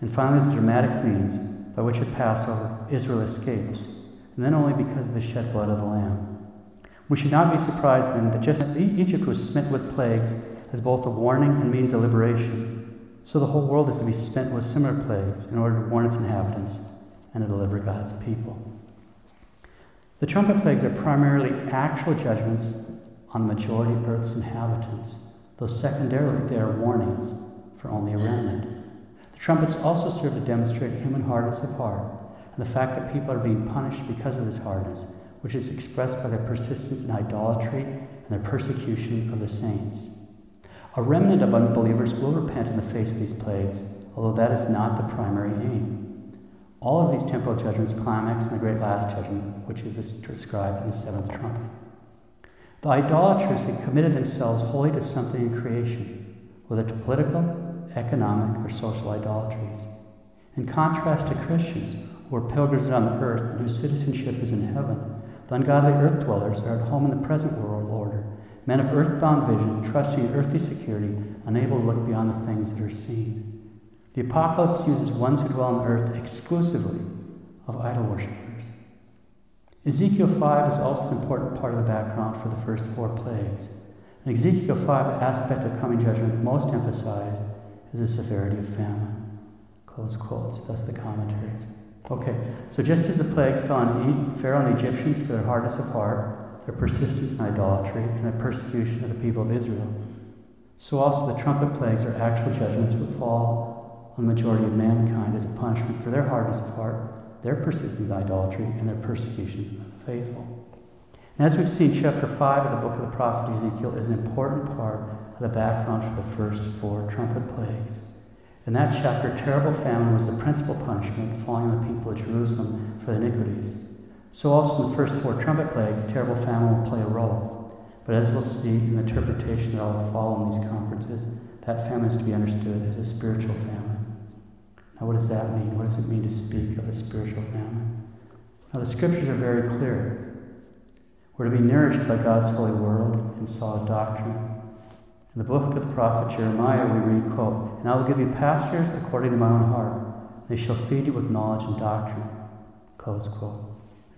And finally, the dramatic means by which at Passover Israel escapes, and then only because of the shed blood of the Lamb. We should not be surprised then that just Egypt was smitten with plagues as both a warning and means of liberation, so the whole world is to be smitten with similar plagues in order to warn its inhabitants and to deliver God's people. The trumpet plagues are primarily actual judgments on the majority of Earth's inhabitants, though secondarily they are warnings for only a remnant. Trumpets also serve to demonstrate human hardness of heart and the fact that people are being punished because of this hardness, which is expressed by their persistence in idolatry and their persecution of the saints. A remnant of unbelievers will repent in the face of these plagues, although that is not the primary aim. All of these temporal judgments climax in the great last judgment, which is described in the seventh trumpet. The idolaters had committed themselves wholly to something in creation, whether to political, economic, or social idolatries. In contrast to Christians, who are pilgrims on the earth and whose citizenship is in heaven, the ungodly earth dwellers are at home in the present world order, men of earthbound vision, trusting in earthly security, unable to look beyond the things that are seen. The apocalypse uses ones who dwell on earth exclusively of idol worshippers. Ezekiel 5 is also an important part of the background for the first four plagues. In Ezekiel 5, the aspect of coming judgment most emphasized is the severity of famine. Close quotes, thus the commentaries. Okay, so just as the plagues fell on Pharaoh and the Egyptians for their hardness of heart, their persistence in idolatry, and their persecution of the people of Israel, so also the trumpet plagues or actual judgments would fall on the majority of mankind as a punishment for their hardness of heart, their persistence in idolatry, and their persecution of the faithful. And as we've seen, chapter 5 of the book of the prophet Ezekiel is an important part the background for the first four trumpet plagues. In that chapter, terrible famine was the principal punishment falling on the people of Jerusalem for their iniquities. So also in the first four trumpet plagues, terrible famine will play a role. But as we'll see in the interpretation that will follow in these conferences, that famine is to be understood as a spiritual famine. Now, what does that mean? What does it mean to speak of a spiritual famine? Now, the scriptures are very clear. We're to be nourished by God's holy word and solid doctrine. In the book of the prophet Jeremiah, we read, quote, And I will give you pastures according to my own heart. They shall feed you with knowledge and doctrine. Close quote.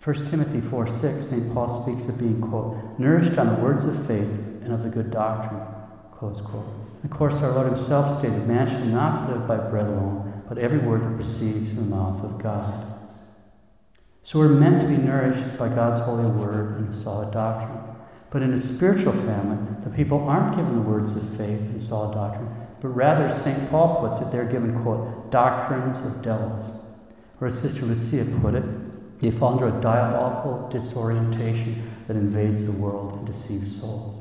1 Timothy 4 6, St. Paul speaks of being, quote, nourished on the words of faith and of the good doctrine. Close quote. Of course, our Lord Himself stated, Man shall not live by bread alone, but every word that proceeds from the mouth of God. So we're meant to be nourished by God's holy word and solid doctrine. But in a spiritual famine, the people aren't given the words of faith and solid doctrine, but rather, St. Paul puts it, they're given, quote, doctrines of devils. Or as Sister Lucia put it, they fall under a diabolical disorientation that invades the world and deceives souls.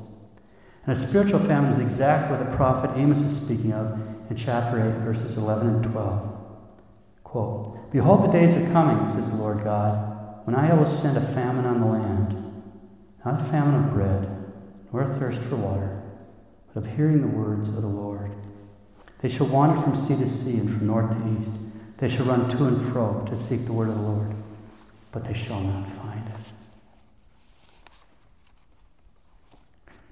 And a spiritual famine is exactly what the prophet Amos is speaking of in chapter 8, verses 11 and 12. Quote, Behold, the days are coming, says the Lord God, when I will send a famine on the land, not a famine of bread, nor a thirst for water, but of hearing the words of the Lord. They shall wander from sea to sea and from north to east. They shall run to and fro to seek the word of the Lord but they shall not find it.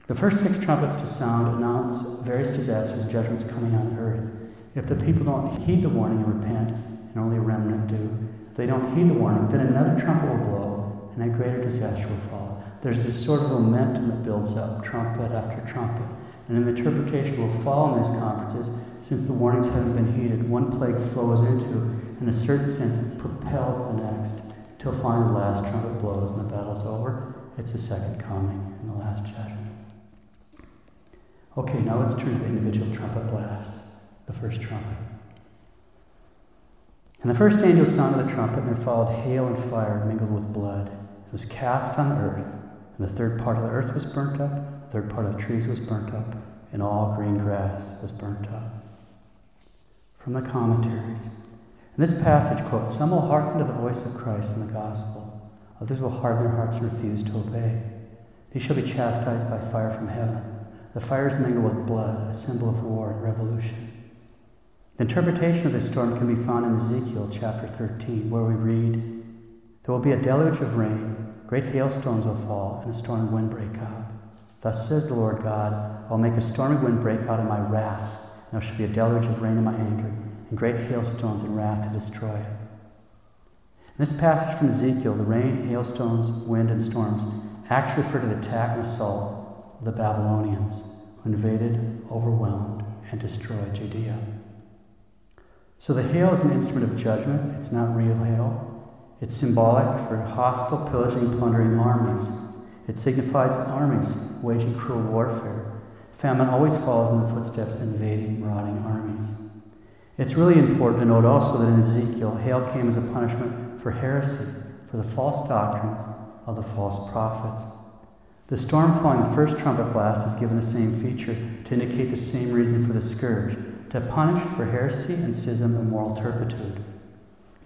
The first six trumpets to sound announce various disasters and judgments coming on earth. If the people don't heed the warning and repent, and only a remnant do, if they don't heed the warning, then another trumpet will blow, and a greater disaster will fall. There's this sort of momentum that builds up, trumpet after trumpet. And an interpretation will follow in these conferences, since the warnings haven't been heeded. One plague flows into, in a certain sense, it propels the next till finally the last trumpet blows and the battle's over. It's the second coming and the last judgment. Okay, now let's turn to the individual trumpet blasts. The first trumpet. And the first angel sounded the trumpet, and there followed hail and fire mingled with blood. It was cast on earth, and the third part of the earth was burnt up, the third part of the trees was burnt up, and all green grass was burnt up. From the commentaries. In this passage, quote, some will hearken to the voice of Christ in the gospel, others will harden their hearts and refuse to obey. They shall be chastised by fire from heaven. The fire is mingled with blood, a symbol of war and revolution. The interpretation of this storm can be found in Ezekiel chapter 13, where we read, There will be a deluge of rain, great hailstones will fall, and a stormy wind break out. Thus says the Lord God, I'll make a stormy wind break out in my wrath, and there shall be a deluge of rain in my anger and great hailstones and wrath to destroy it. In this passage from Ezekiel, the rain, hailstones, wind, and storms actually refer to the attack and assault of the Babylonians who invaded, overwhelmed, and destroyed Judea. So the hail is an instrument of judgment. It's not real hail. It's symbolic for hostile, pillaging, plundering armies. It signifies armies waging cruel warfare. Famine always follows in the footsteps of invading, marauding armies. It's really important to note also that in Ezekiel, hail came as a punishment for heresy, for the false doctrines of the false prophets. The storm following the first trumpet blast is given the same feature to indicate the same reason for the scourge, to punish for heresy and schism and moral turpitude.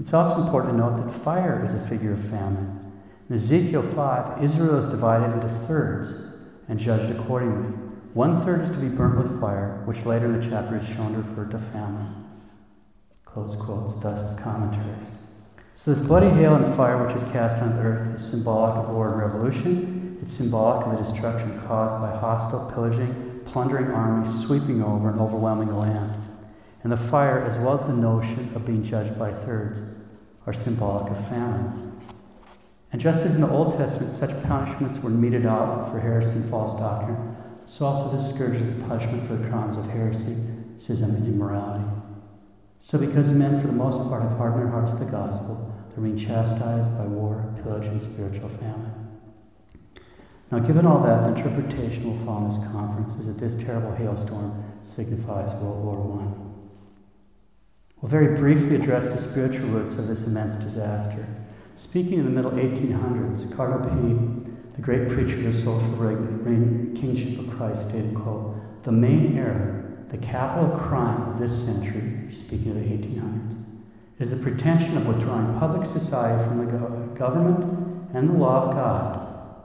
It's also important to note that fire is a figure of famine. In Ezekiel 5, Israel is divided into thirds and judged accordingly. One third is to be burnt with fire, which later in the chapter is shown to refer to famine. Close quotes, thus the commentaries. So this bloody hail and fire which is cast on earth is symbolic of war and revolution. It's symbolic of the destruction caused by hostile, pillaging, plundering armies sweeping over and overwhelming the land. And the fire, as well as the notion of being judged by thirds, are symbolic of famine. And just as in the Old Testament such punishments were meted out for heresy and false doctrine, so also this scourge is a punishment for the crimes of heresy, schism, and immorality. So, because men, for the most part, have hardened their hearts to the gospel, they're being chastised by war, pillage, and spiritual famine. Now, given all that, the interpretation we'll follow in this conference is that this terrible hailstorm signifies World War I. We'll very briefly address the spiritual roots of this immense disaster. Speaking in the middle 1800s, Cardinal Pie the great preacher of the social reign, kingship of Christ, stated, quote, the main error, the capital crime of this century, speaking of the 1800s, is the pretension of withdrawing public society from the government and the law of God.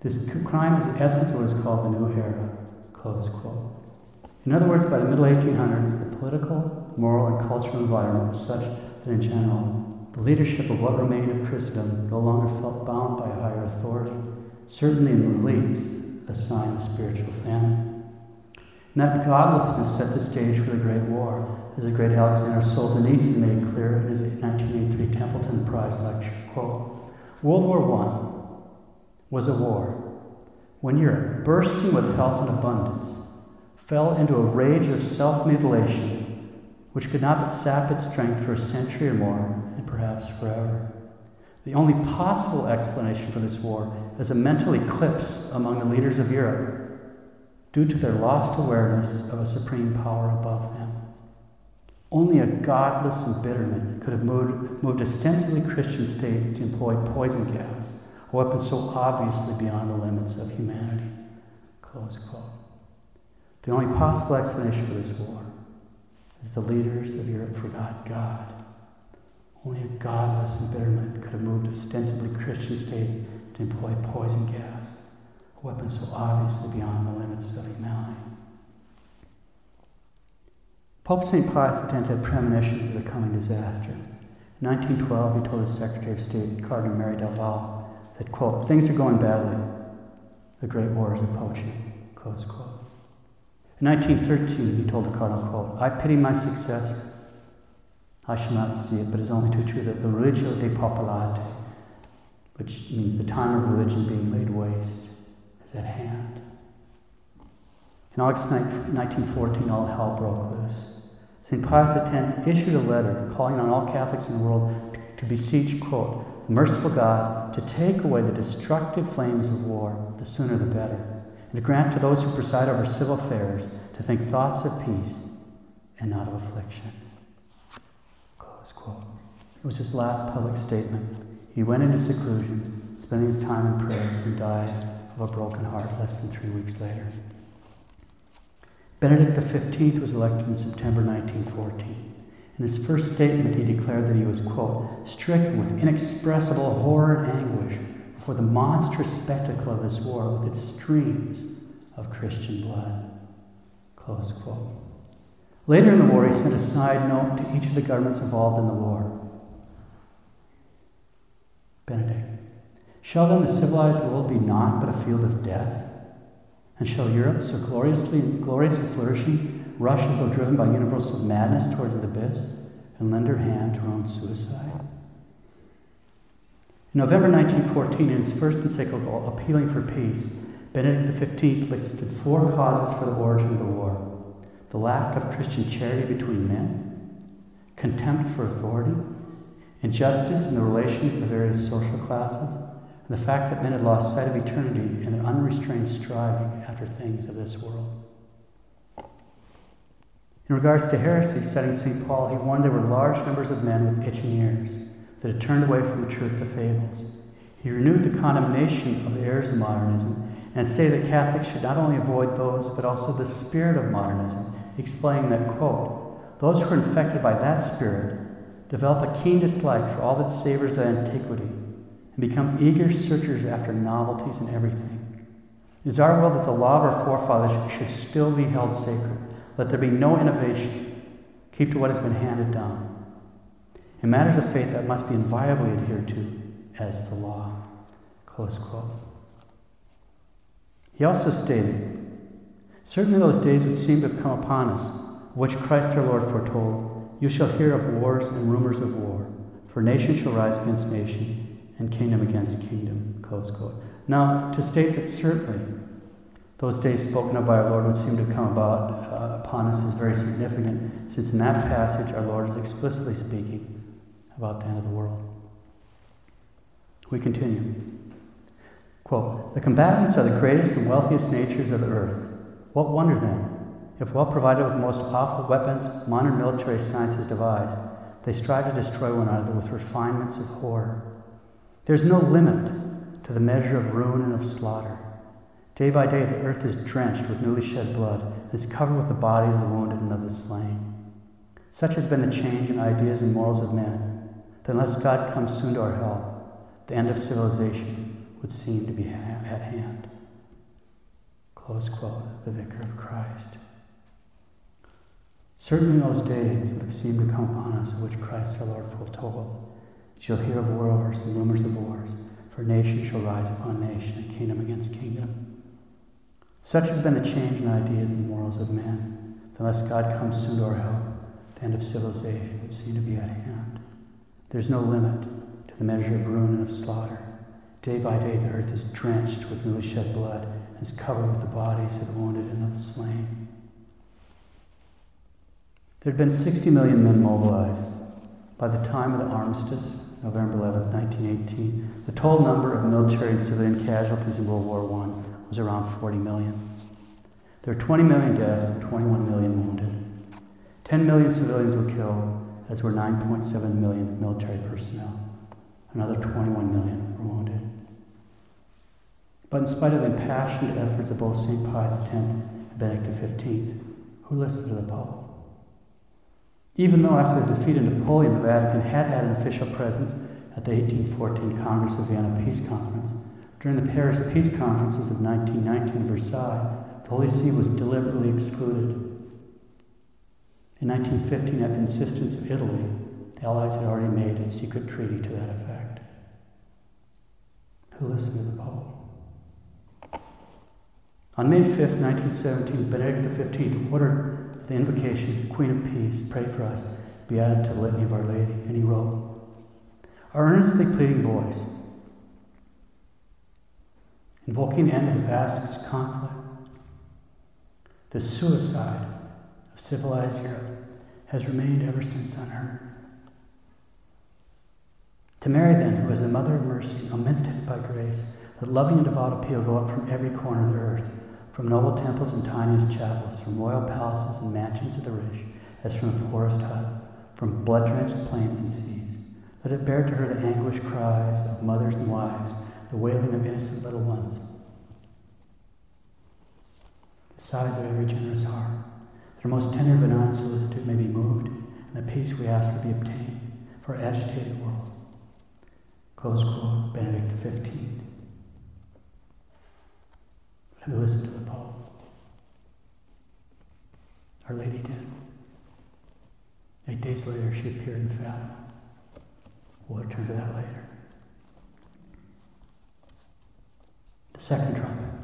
This crime is the essence of what is called the new era. Close quote. In other words, by the middle 1800s, the political, moral, and cultural environment was such that in general, the leadership of what remained of Christendom no longer felt bound by higher authority, certainly in the elites, a sign of spiritual famine. And that godlessness set the stage for the Great War, as the great Alexander Solzhenitsyn made clear in his 1983 Templeton Prize lecture. Quote, World War I was a war when Europe, bursting with health and abundance, fell into a rage of self mutilation which could not but sap its strength for a century or more, and perhaps forever. The only possible explanation for this war is a mental eclipse among the leaders of Europe due to their lost awareness of a supreme power above them. Only a godless and bitter man could have moved, moved ostensibly Christian states to employ poison gas, a weapon so obviously beyond the limits of humanity. Close quote. The only possible explanation for this war is the leaders of Europe forgot God. Only a godless and bitter man could have moved ostensibly Christian states to employ poison gas, a weapon so obviously beyond the limits of humanity. Pope St. Pius X had premonitions of the coming disaster. In 1912, he told his Secretary of State, Cardinal Merry del Val, that, quote, things are going badly. The Great War is approaching, close quote. In 1913, he told the cardinal, quote, I pity my successor. I shall not see it, but it is only too true that the religio depopulata, which means the time of religion being laid waste, is at hand. In August 1914, all hell broke loose. St. Pius X issued a letter calling on all Catholics in the world to beseech, quote, the merciful God to take away the destructive flames of war, the sooner the better and to grant to those who preside over civil affairs to think thoughts of peace and not of affliction. Close quote. It was his last public statement. He went into seclusion, spending his time in prayer, and died of a broken heart less than three weeks later. Benedict XV was elected in September 1914. In his first statement, he declared that he was, quote, stricken with inexpressible horror and anguish for the monstrous spectacle of this war with its streams of Christian blood. Close quote. Later in the war, he sent a side note to each of the governments involved in the war. Benedict. Shall then the civilized world be naught but a field of death? And shall Europe, so gloriously glorious and flourishing, rush as though driven by universal madness towards the abyss, and lend her hand to her own suicide? In November 1914, in his first encyclical, Appealing for Peace, Benedict XV listed four causes for the origin of the war the lack of Christian charity between men, contempt for authority, injustice in the relations of the various social classes, and the fact that men had lost sight of eternity in their unrestrained striving after things of this world. In regards to heresy, citing St. Paul, he warned there were large numbers of men with itching ears that had turned away from the truth to fables. He renewed the condemnation of the errors of modernism and stated that Catholics should not only avoid those, but also the spirit of modernism, explaining that, quote, those who are infected by that spirit develop a keen dislike for all that savors of antiquity and become eager searchers after novelties in everything. It is our will that the law of our forefathers should still be held sacred. Let there be no innovation. Keep to what has been handed down. In matters of faith, that must be inviolably adhered to as the law. Close quote. He also stated, Certainly those days would seem to have come upon us, which Christ our Lord foretold. You shall hear of wars and rumors of war, for nation shall rise against nation, and kingdom against kingdom. Close quote. Now, to state that certainly those days spoken of by our Lord would seem to come about uh, upon us is very significant, since in that passage our Lord is explicitly speaking about the end of the world. We continue. Quote, the combatants are the greatest and wealthiest natures of the earth. What wonder then, if well provided with most awful weapons modern military science has devised, they strive to destroy one another with refinements of horror. There's no limit to the measure of ruin and of slaughter. Day by day, the earth is drenched with newly shed blood, and is covered with the bodies of the wounded and of the slain. Such has been the change in ideas and morals of men, unless God comes soon to our help, the end of civilization would seem to be at hand. Close quote, the Vicar of Christ. Certainly those days would have seemed to come upon us of which Christ our Lord foretold. You shall hear of wars and rumors of wars, for nation shall rise upon nation and kingdom against kingdom. Such has been the change in ideas and morals of men, that unless God comes soon to our help, the end of civilization would seem to be at hand. There's no limit to the measure of ruin and of slaughter. Day by day, the earth is drenched with newly shed blood and is covered with the bodies of the wounded and of the slain. There had been 60 million men mobilized. By the time of the armistice, November 11, 1918, the total number of military and civilian casualties in World War I was around 40 million. There were 20 million deaths and 21 million wounded. 10 million civilians were killed, as were 9.7 million military personnel. Another 21 million were wounded. But in spite of the impassioned efforts of both St. Pius X and Benedict XV, who listened to the Pope? Even though after the defeat of Napoleon, the Vatican had had an official presence at the 1814 Congress of Vienna Peace Conference, during the Paris Peace Conferences of 1919 and Versailles, the Holy See was deliberately excluded. In 1915, at the insistence of Italy, the Allies had already made a secret treaty to that effect. Who listened to the Pope? On May 5, 1917, Benedict XV ordered the invocation, Queen of Peace, pray for us, be added to the litany of Our Lady. And he wrote, Our earnestly pleading voice, invoking the end of the vast conflict, the suicide of civilized Europe has remained ever since unheard. To Mary, then, who is the Mother of Mercy, omitted by grace, let loving and devout appeal go up from every corner of the earth from noble temples and tiniest chapels, from royal palaces and mansions of the rich, as from the poorest hut, from blood drenched plains and seas. Let it bear to her the anguished cries of mothers and wives, the wailing of innocent little ones, the sighs of every generous heart. Her most tender, benign solicitude may be moved, and the peace we ask for be obtained for our agitated world. Close quote, Benedict XV who listened to the Pope. Our Lady did. Eight days later, she appeared in Fatima. We'll return to that later. The second trumpet.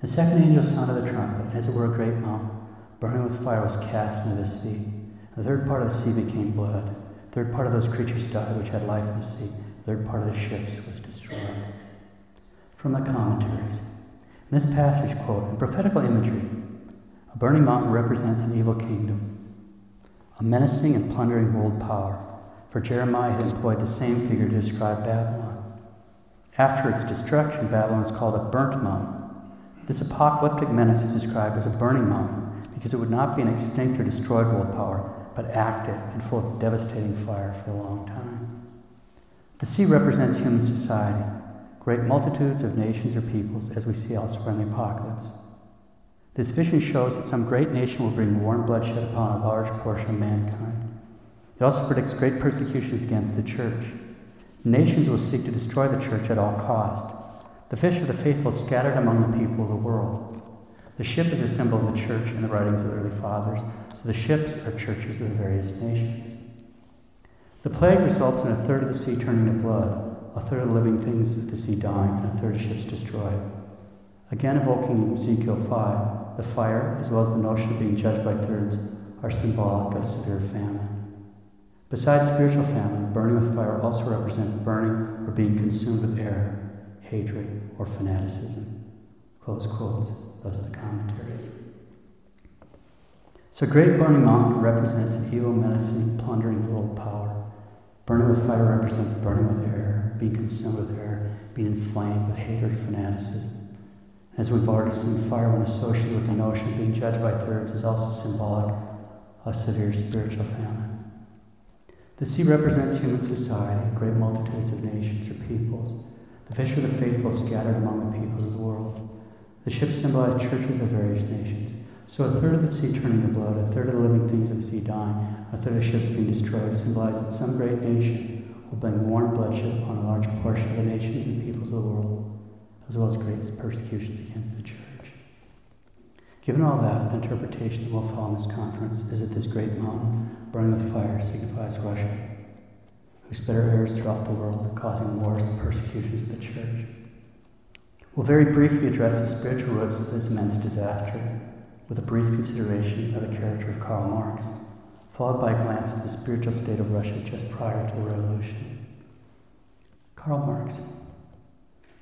The second angel sounded the trumpet, and as it were a great mountain, burning with fire, was cast into the sea. The third part of the sea became blood. The third part of those creatures died which had life in the sea. The third part of the ships was destroyed from the commentaries. In this passage, quote, in prophetical imagery, a burning mountain represents an evil kingdom, a menacing and plundering world power, for Jeremiah had employed the same figure to describe Babylon. After its destruction, Babylon is called a burnt mountain. This apocalyptic menace is described as a burning mountain because it would not be an extinct or destroyed world power, but active and full of devastating fire for a long time. The sea represents human society, great multitudes of nations or peoples, as we see elsewhere in the Apocalypse. This vision shows that some great nation will bring war and bloodshed upon a large portion of mankind. It also predicts great persecutions against the church. Nations will seek to destroy the church at all cost. The fish of the faithful scattered among the people of the world. The ship is a symbol of the church in the writings of the early fathers, so the ships are churches of the various nations. The plague results in a third of the sea turning to blood, a third of the living things of the sea dying, and a third of ships destroyed. Again, evoking Ezekiel 5, the fire, as well as the notion of being judged by thirds, are symbolic of severe famine. Besides spiritual famine, burning with fire also represents burning or being consumed with error, hatred, or fanaticism. Close quotes, thus the commentaries. So, Great Burning Mountain represents evil, menacing, plundering world power. Burning with fire represents burning with air, being consumed with air, being inflamed with hatred, fanaticism. As we've already seen, fire, when associated with the notion of being judged by thirds, is also symbolic of severe spiritual famine. The sea represents human society, great multitudes of nations or peoples. The fish are the faithful scattered among the peoples of the world. The ships symbolize churches of various nations. So a third of the sea turning to blood, a third of the living things of the sea dying, a third of ships being destroyed symbolize that some great nation will bring war and bloodshed upon a large portion of the nations and peoples of the world, as well as great persecutions against the church. Given all that, the interpretation that will follow in this conference is that this great mountain, burning with fire, signifies Russia, who spread her errors throughout the world, causing wars and persecutions of the church. We'll very briefly address the spiritual roots of this immense disaster with a brief consideration of the character of Karl Marx, followed by a glance at the spiritual state of Russia just prior to the revolution. Karl Marx.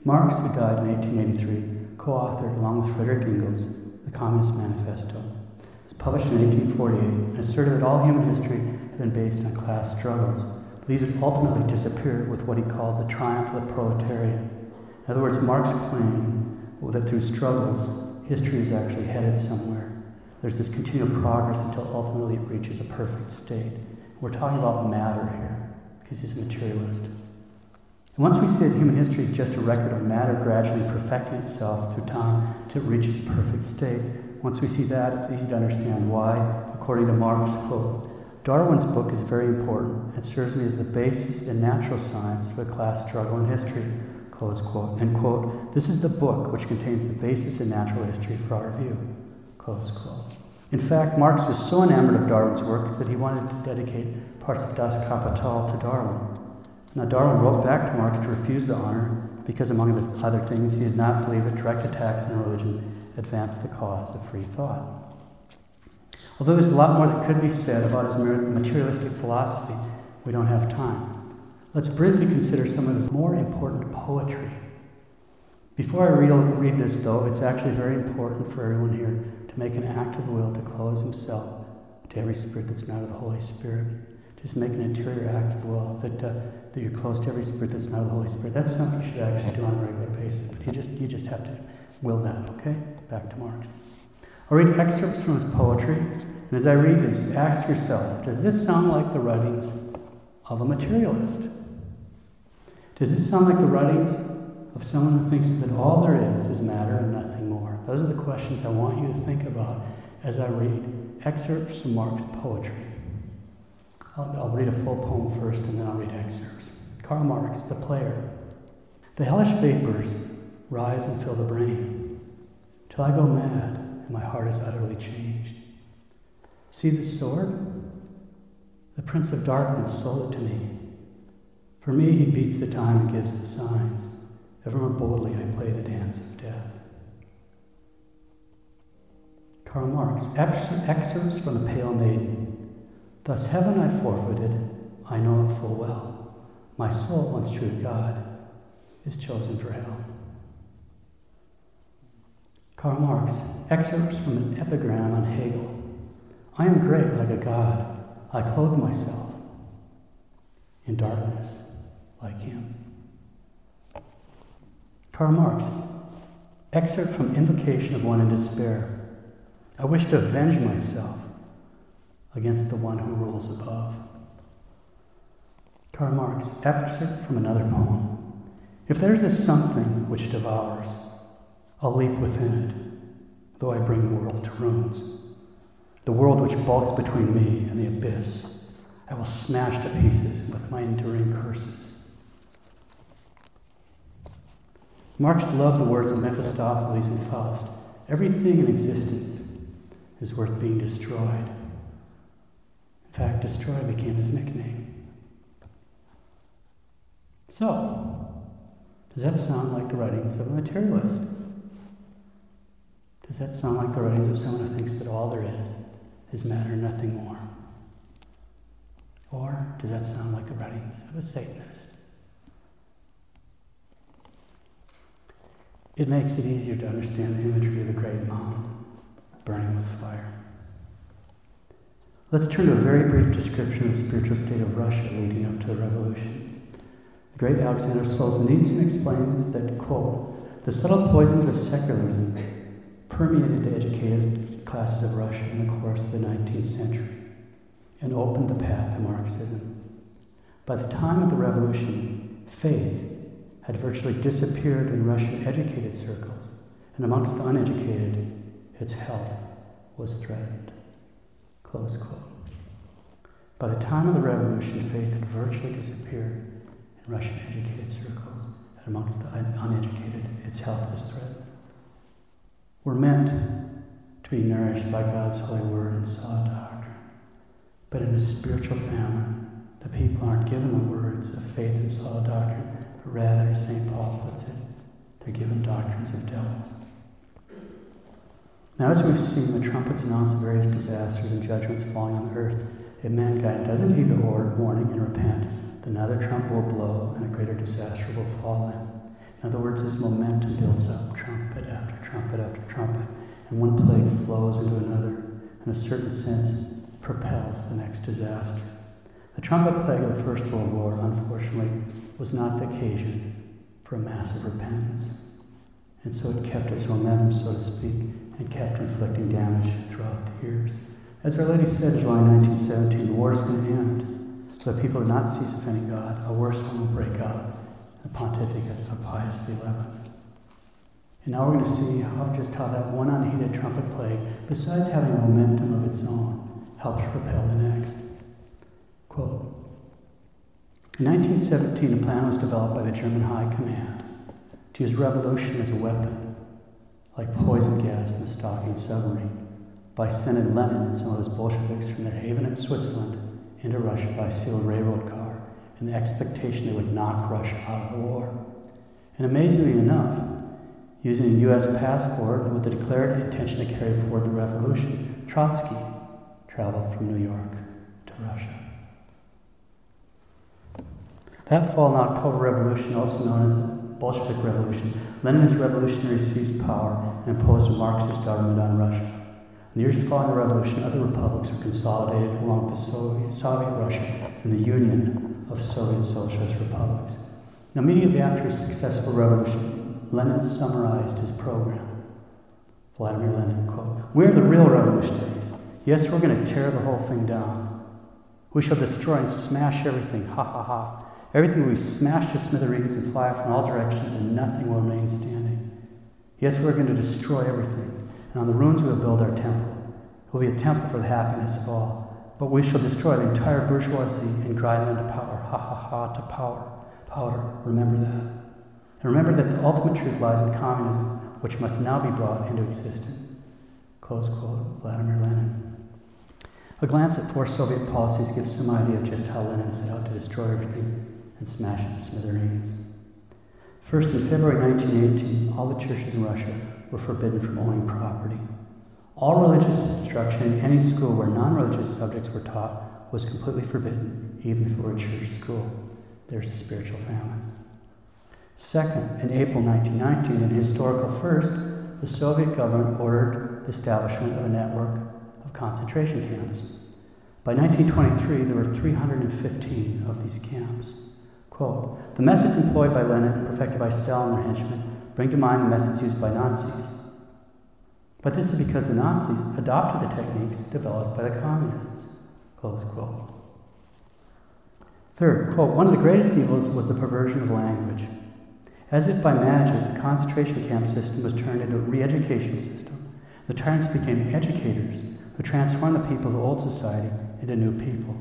Marx, who died in 1883, co authored, along with Frederick Engels, the Communist Manifesto. It was published in 1848 and asserted that all human history had been based on class struggles. These would ultimately disappear with what he called the triumph of the proletariat. In other words, Marx claimed that through struggles, history is actually headed somewhere. There's this continual progress until ultimately it reaches a perfect state. We're talking about matter here, because he's a materialist. And once we say that human history is just a record of matter gradually perfecting itself through time to reach its perfect state, once we see that, it's easy to understand why, according to Marx, quote, Darwin's book is very important. and serves me as the basis in natural science for the class struggle in history, close quote. And quote, this is the book which contains the basis in natural history for our view, close quote. In fact, Marx was so enamored of Darwin's works that he wanted to dedicate parts of Das Kapital to Darwin. Now, Darwin wrote back to Marx to refuse the honor because, among the other things, he did not believe that direct attacks on religion advanced the cause of free thought. Although there's a lot more that could be said about his materialistic philosophy, we don't have time. Let's briefly consider some of his more important poetry. Before I read, read this, though, it's actually very important for everyone here to make an act of the will to close himself to every spirit that's not of the Holy Spirit. Just make an interior act of the will that uh, that you're close to every spirit that's not of the Holy Spirit. That's something you should actually do on a regular basis. But you just you just have to will that, okay? Back to Marx. I'll read excerpts from his poetry, and as I read this, ask yourself, does this sound like the writings of a materialist? Does this sound like the writings of someone who thinks that all there is is matter and nothing more? Those are the questions I want you to think about as I read excerpts from Marx's poetry. I'll, I'll read a full poem first and then I'll read excerpts. Karl Marx, the player. The hellish vapors rise and fill the brain, till I go mad my heart is utterly changed. See the sword? The Prince of Darkness sold it to me. For me, he beats the time and gives the signs. Ever more boldly, I play the dance of death. Karl Marx, excerpts from The Pale Maiden. Thus heaven I forfeited, I know it full well. My soul, once true to God, is chosen for hell. Karl Marx, excerpts from an epigram on Hegel. I am great like a god. I clothe myself in darkness like him. Karl Marx, excerpt from Invocation of One in Despair. I wish to avenge myself against the one who rules above. Karl Marx, excerpt from another poem. If there's a something which devours, I'll leap within it, though I bring the world to ruins. The world which bulks between me and the abyss, I will smash to pieces with my enduring curses. Marx loved the words of Mephistopheles and Faust. Everything in existence is worth being destroyed. In fact, destroy became his nickname. So, does that sound like the writings of a materialist? Does that sound like the writings of someone who thinks that all there is is matter, nothing more? Or does that sound like the writings of a Satanist? It makes it easier to understand the imagery of the great mountain burning with fire. Let's turn to a very brief description of the spiritual state of Russia leading up to the revolution. The great Alexander Solzhenitsyn explains that, quote, the subtle poisons of secularism permeated the educated classes of Russia in the course of the 19th century and opened the path to Marxism. By the time of the revolution, faith had virtually disappeared in Russian educated circles, and amongst the uneducated, its health was threatened. Close quote. By the time of the revolution, faith had virtually disappeared in Russian educated circles, and amongst the uneducated, its health was threatened. We're meant to be nourished by God's holy word and solid doctrine, but in a spiritual famine, the people aren't given the words of faith and solid doctrine, but rather, St. Paul puts it, they're given doctrines of devils. Now, as we've seen, the trumpets announce various disasters and judgments falling on the earth. If mankind doesn't heed the warning and repent, then another trumpet will blow and a greater disaster will fall in. In other words, this momentum builds up, trumpet after trumpet after trumpet, and one plague flows into another, in a certain sense, propels the next disaster. The trumpet plague of the First World War, unfortunately, was not the occasion for a massive repentance. And so it kept its momentum, so to speak, and kept inflicting damage throughout the years. As Our Lady said in July 1917, the war is going to end. But people do not cease offending God. A worse one will break out. The pontificate of Pius XI. And now we're going to see how just how that one unheeded trumpet plague, besides having momentum of its own, helps propel the next. Quote, in 1917, a plan was developed by the German High Command to use revolution as a weapon, like poison gas in the stalking submarine, by sending Lenin and some of his Bolsheviks from their haven in Switzerland into Russia by sealed railroad car in the expectation they would knock Russia out of the war. And amazingly enough, using a U.S. passport and with the declared intention to carry forward the revolution, Trotsky traveled from New York to Russia. That fall in October Revolution, also known as the Bolshevik Revolution, Leninist revolutionaries seized power and imposed a Marxist government on Russia. In the years following the revolution, other republics were consolidated along with the Soviet, Soviet Russia and the Union of Soviet Socialist Republics. Now, immediately after his successful revolution, Lenin summarized his program. Vladimir Lenin, quote, We're the real revolutionaries. Yes, we're going to tear the whole thing down. We shall destroy and smash everything. Ha ha ha. Everything will be smashed to smithereens and fly off in all directions, and nothing will remain standing. Yes, we're going to destroy everything, and on the ruins we will build our temple. It will be a temple for the happiness of all. But we shall destroy the entire bourgeoisie and grind them to power. Ha ha ha, to power. Powder. Remember that. And remember that the ultimate truth lies in communism, which must now be brought into existence. Close quote, Vladimir Lenin. A glance at four Soviet policies gives some idea of just how Lenin set out to destroy everything and smash it to smithereens. First, in February 1918, all the churches in Russia were forbidden from owning property. All religious instruction in any school where non religious subjects were taught was completely forbidden, even if it were a church school. There's a spiritual famine. Second, in April 1919, in historical first, the Soviet government ordered the establishment of a network of concentration camps. By 1923, there were 315 of these camps. Quote, the methods employed by Lenin and perfected by Stalin and their henchmen bring to mind the methods used by Nazis. But this is because the Nazis adopted the techniques developed by the communists. Close quote. Third, quote, one of the greatest evils was the perversion of language. As if by magic, the concentration camp system was turned into a re education system. The tyrants became educators who transformed the people of the old society into new people.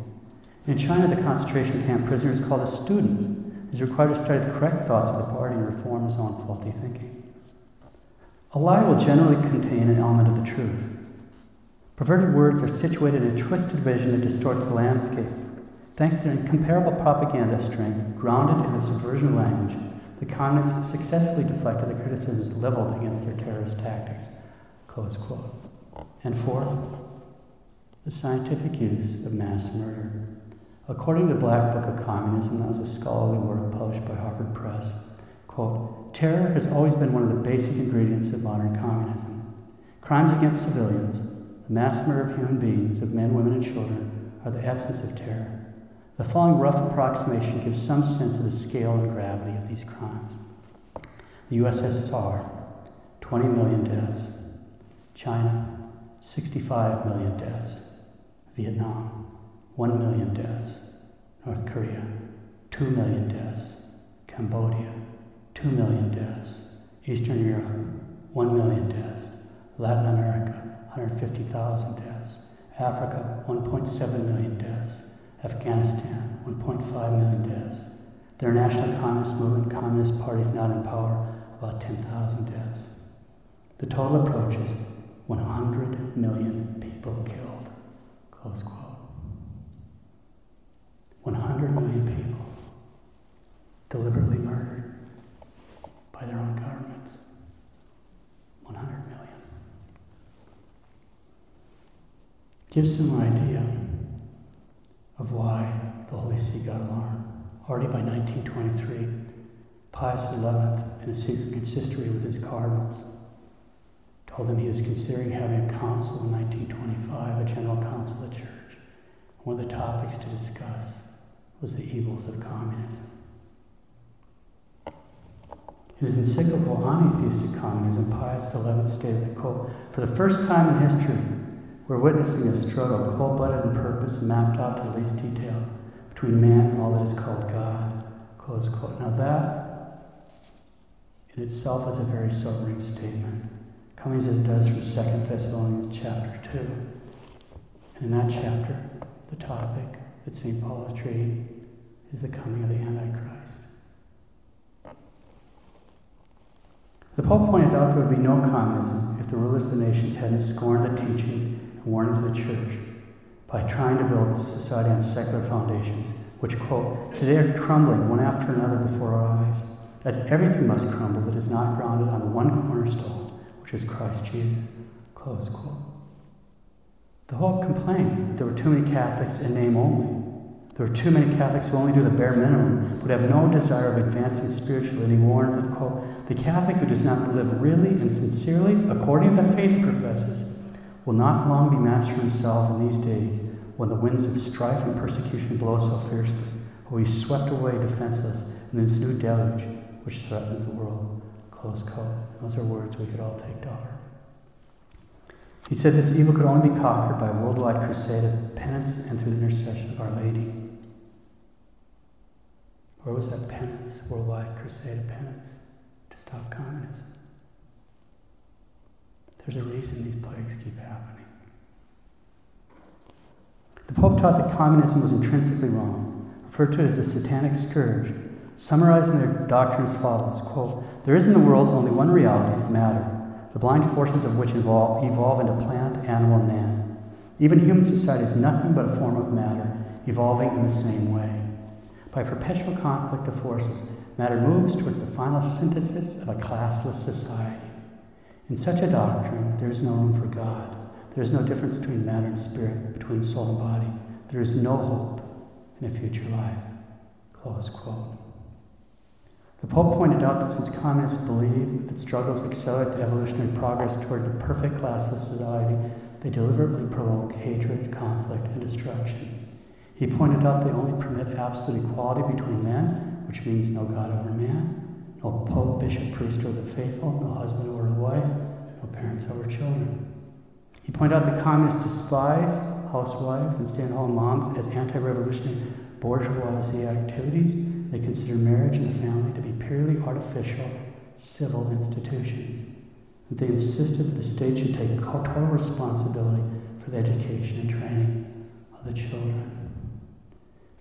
In China, the concentration camp prisoner is called a student. is required to study the correct thoughts of the party and reform his own faulty thinking. A lie will generally contain an element of the truth. Perverted words are situated in a twisted vision that distorts the landscape. Thanks to their incomparable propaganda strength, grounded in the subversion language, the communists successfully deflected the criticisms leveled against their terrorist tactics. Close quote. And fourth, the scientific use of mass murder. According to Black Book of Communism, that was a scholarly work published by Harvard Press, quote, terror has always been one of the basic ingredients of modern communism. Crimes against civilians, the mass murder of human beings, of men, women, and children, are the essence of terror. The following rough approximation gives some sense of the scale and gravity of these crimes. The USSR, 20 million deaths. China, 65 million deaths. Vietnam, 1 million deaths. North Korea, 2 million deaths. Cambodia, 2 million deaths. Eastern Europe, 1 million deaths. Latin America, 150,000 deaths. Africa, 1.7 million deaths. Afghanistan, 1.5 million deaths. The International Communist Movement, Communist parties not in power, about 10,000 deaths. The total approaches 100 million people killed. Close quote. 100 million people deliberately murdered by their own governments. 100 million. Gives some idea of why the Holy See got alarmed. Already by 1923, Pius XI, in a secret consistory with his cardinals, told them he was considering having a council in 1925, a general council of the church. One of the topics to discuss was the evils of communism. In his encyclical on atheistic communism, Pius XI stated quote, for the first time in history, we're witnessing a struggle cold-blooded in purpose mapped out to the least detail between man and all that is called God, close quote. Now that in itself is a very sobering statement, coming as it does from 2 Thessalonians chapter 2. And in that chapter, the topic that St. Paul is treating is the coming of the Antichrist. The Pope pointed out there would be no communism if the rulers of the nations hadn't scorned the teachings and warnings of the church by trying to build society on secular foundations, which, quote, today are crumbling one after another before our eyes, as everything must crumble that is not grounded on the one cornerstone, which is Christ Jesus, close quote. The Pope complained that there were too many Catholics in name only. There were too many Catholics who only do the bare minimum, would have no desire of advancing spiritually, and he warned that, quote, the Catholic who does not live really and sincerely according to the faith he professes will not long be master himself in these days when the winds of strife and persecution blow so fiercely, or he swept away defenseless in this new deluge which threatens the world. Close quote. Those are words we could all take to heart. He said this evil could only be conquered by a worldwide crusade of penance and through the intercession of Our Lady. Where was that penance, worldwide crusade of penance, stop communism? There's a reason these plagues keep happening. The Pope taught that communism was intrinsically wrong, referred to it as a satanic scourge, summarizing their doctrine as follows quote, There is in the world only one reality, matter, the blind forces of which evolve, evolve into plant, animal, and man. Even human society is nothing but a form of matter, evolving in the same way. By perpetual conflict of forces, matter moves towards the final synthesis of a classless society. In such a doctrine, there is no room for God. There is no difference between matter and spirit, between soul and body. There is no hope in a future life. Close quote. The Pope pointed out that since communists believe that struggles accelerate the evolutionary progress toward the perfect classless society, they deliberately provoke hatred, conflict, and destruction. He pointed out they only permit absolute equality between men, which means no God over man, no pope, bishop, priest over the faithful, no husband over the wife, no parents over children. He pointed out that communists despise housewives and stay-at-home moms as anti-revolutionary bourgeoisie activities. They consider marriage and the family to be purely artificial civil institutions. That they insisted that the state should take total responsibility for the education and training of the children.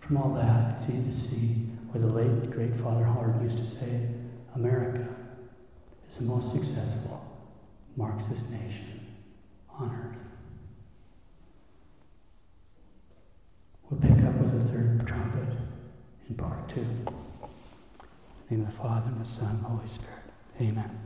From all that, it's easy to see where the late great Father Hardon used to say, America is the most successful Marxist nation on earth. We'll pick up with the third trumpet in part two. In the name of the Father, and the Son, and the Holy Spirit. Amen.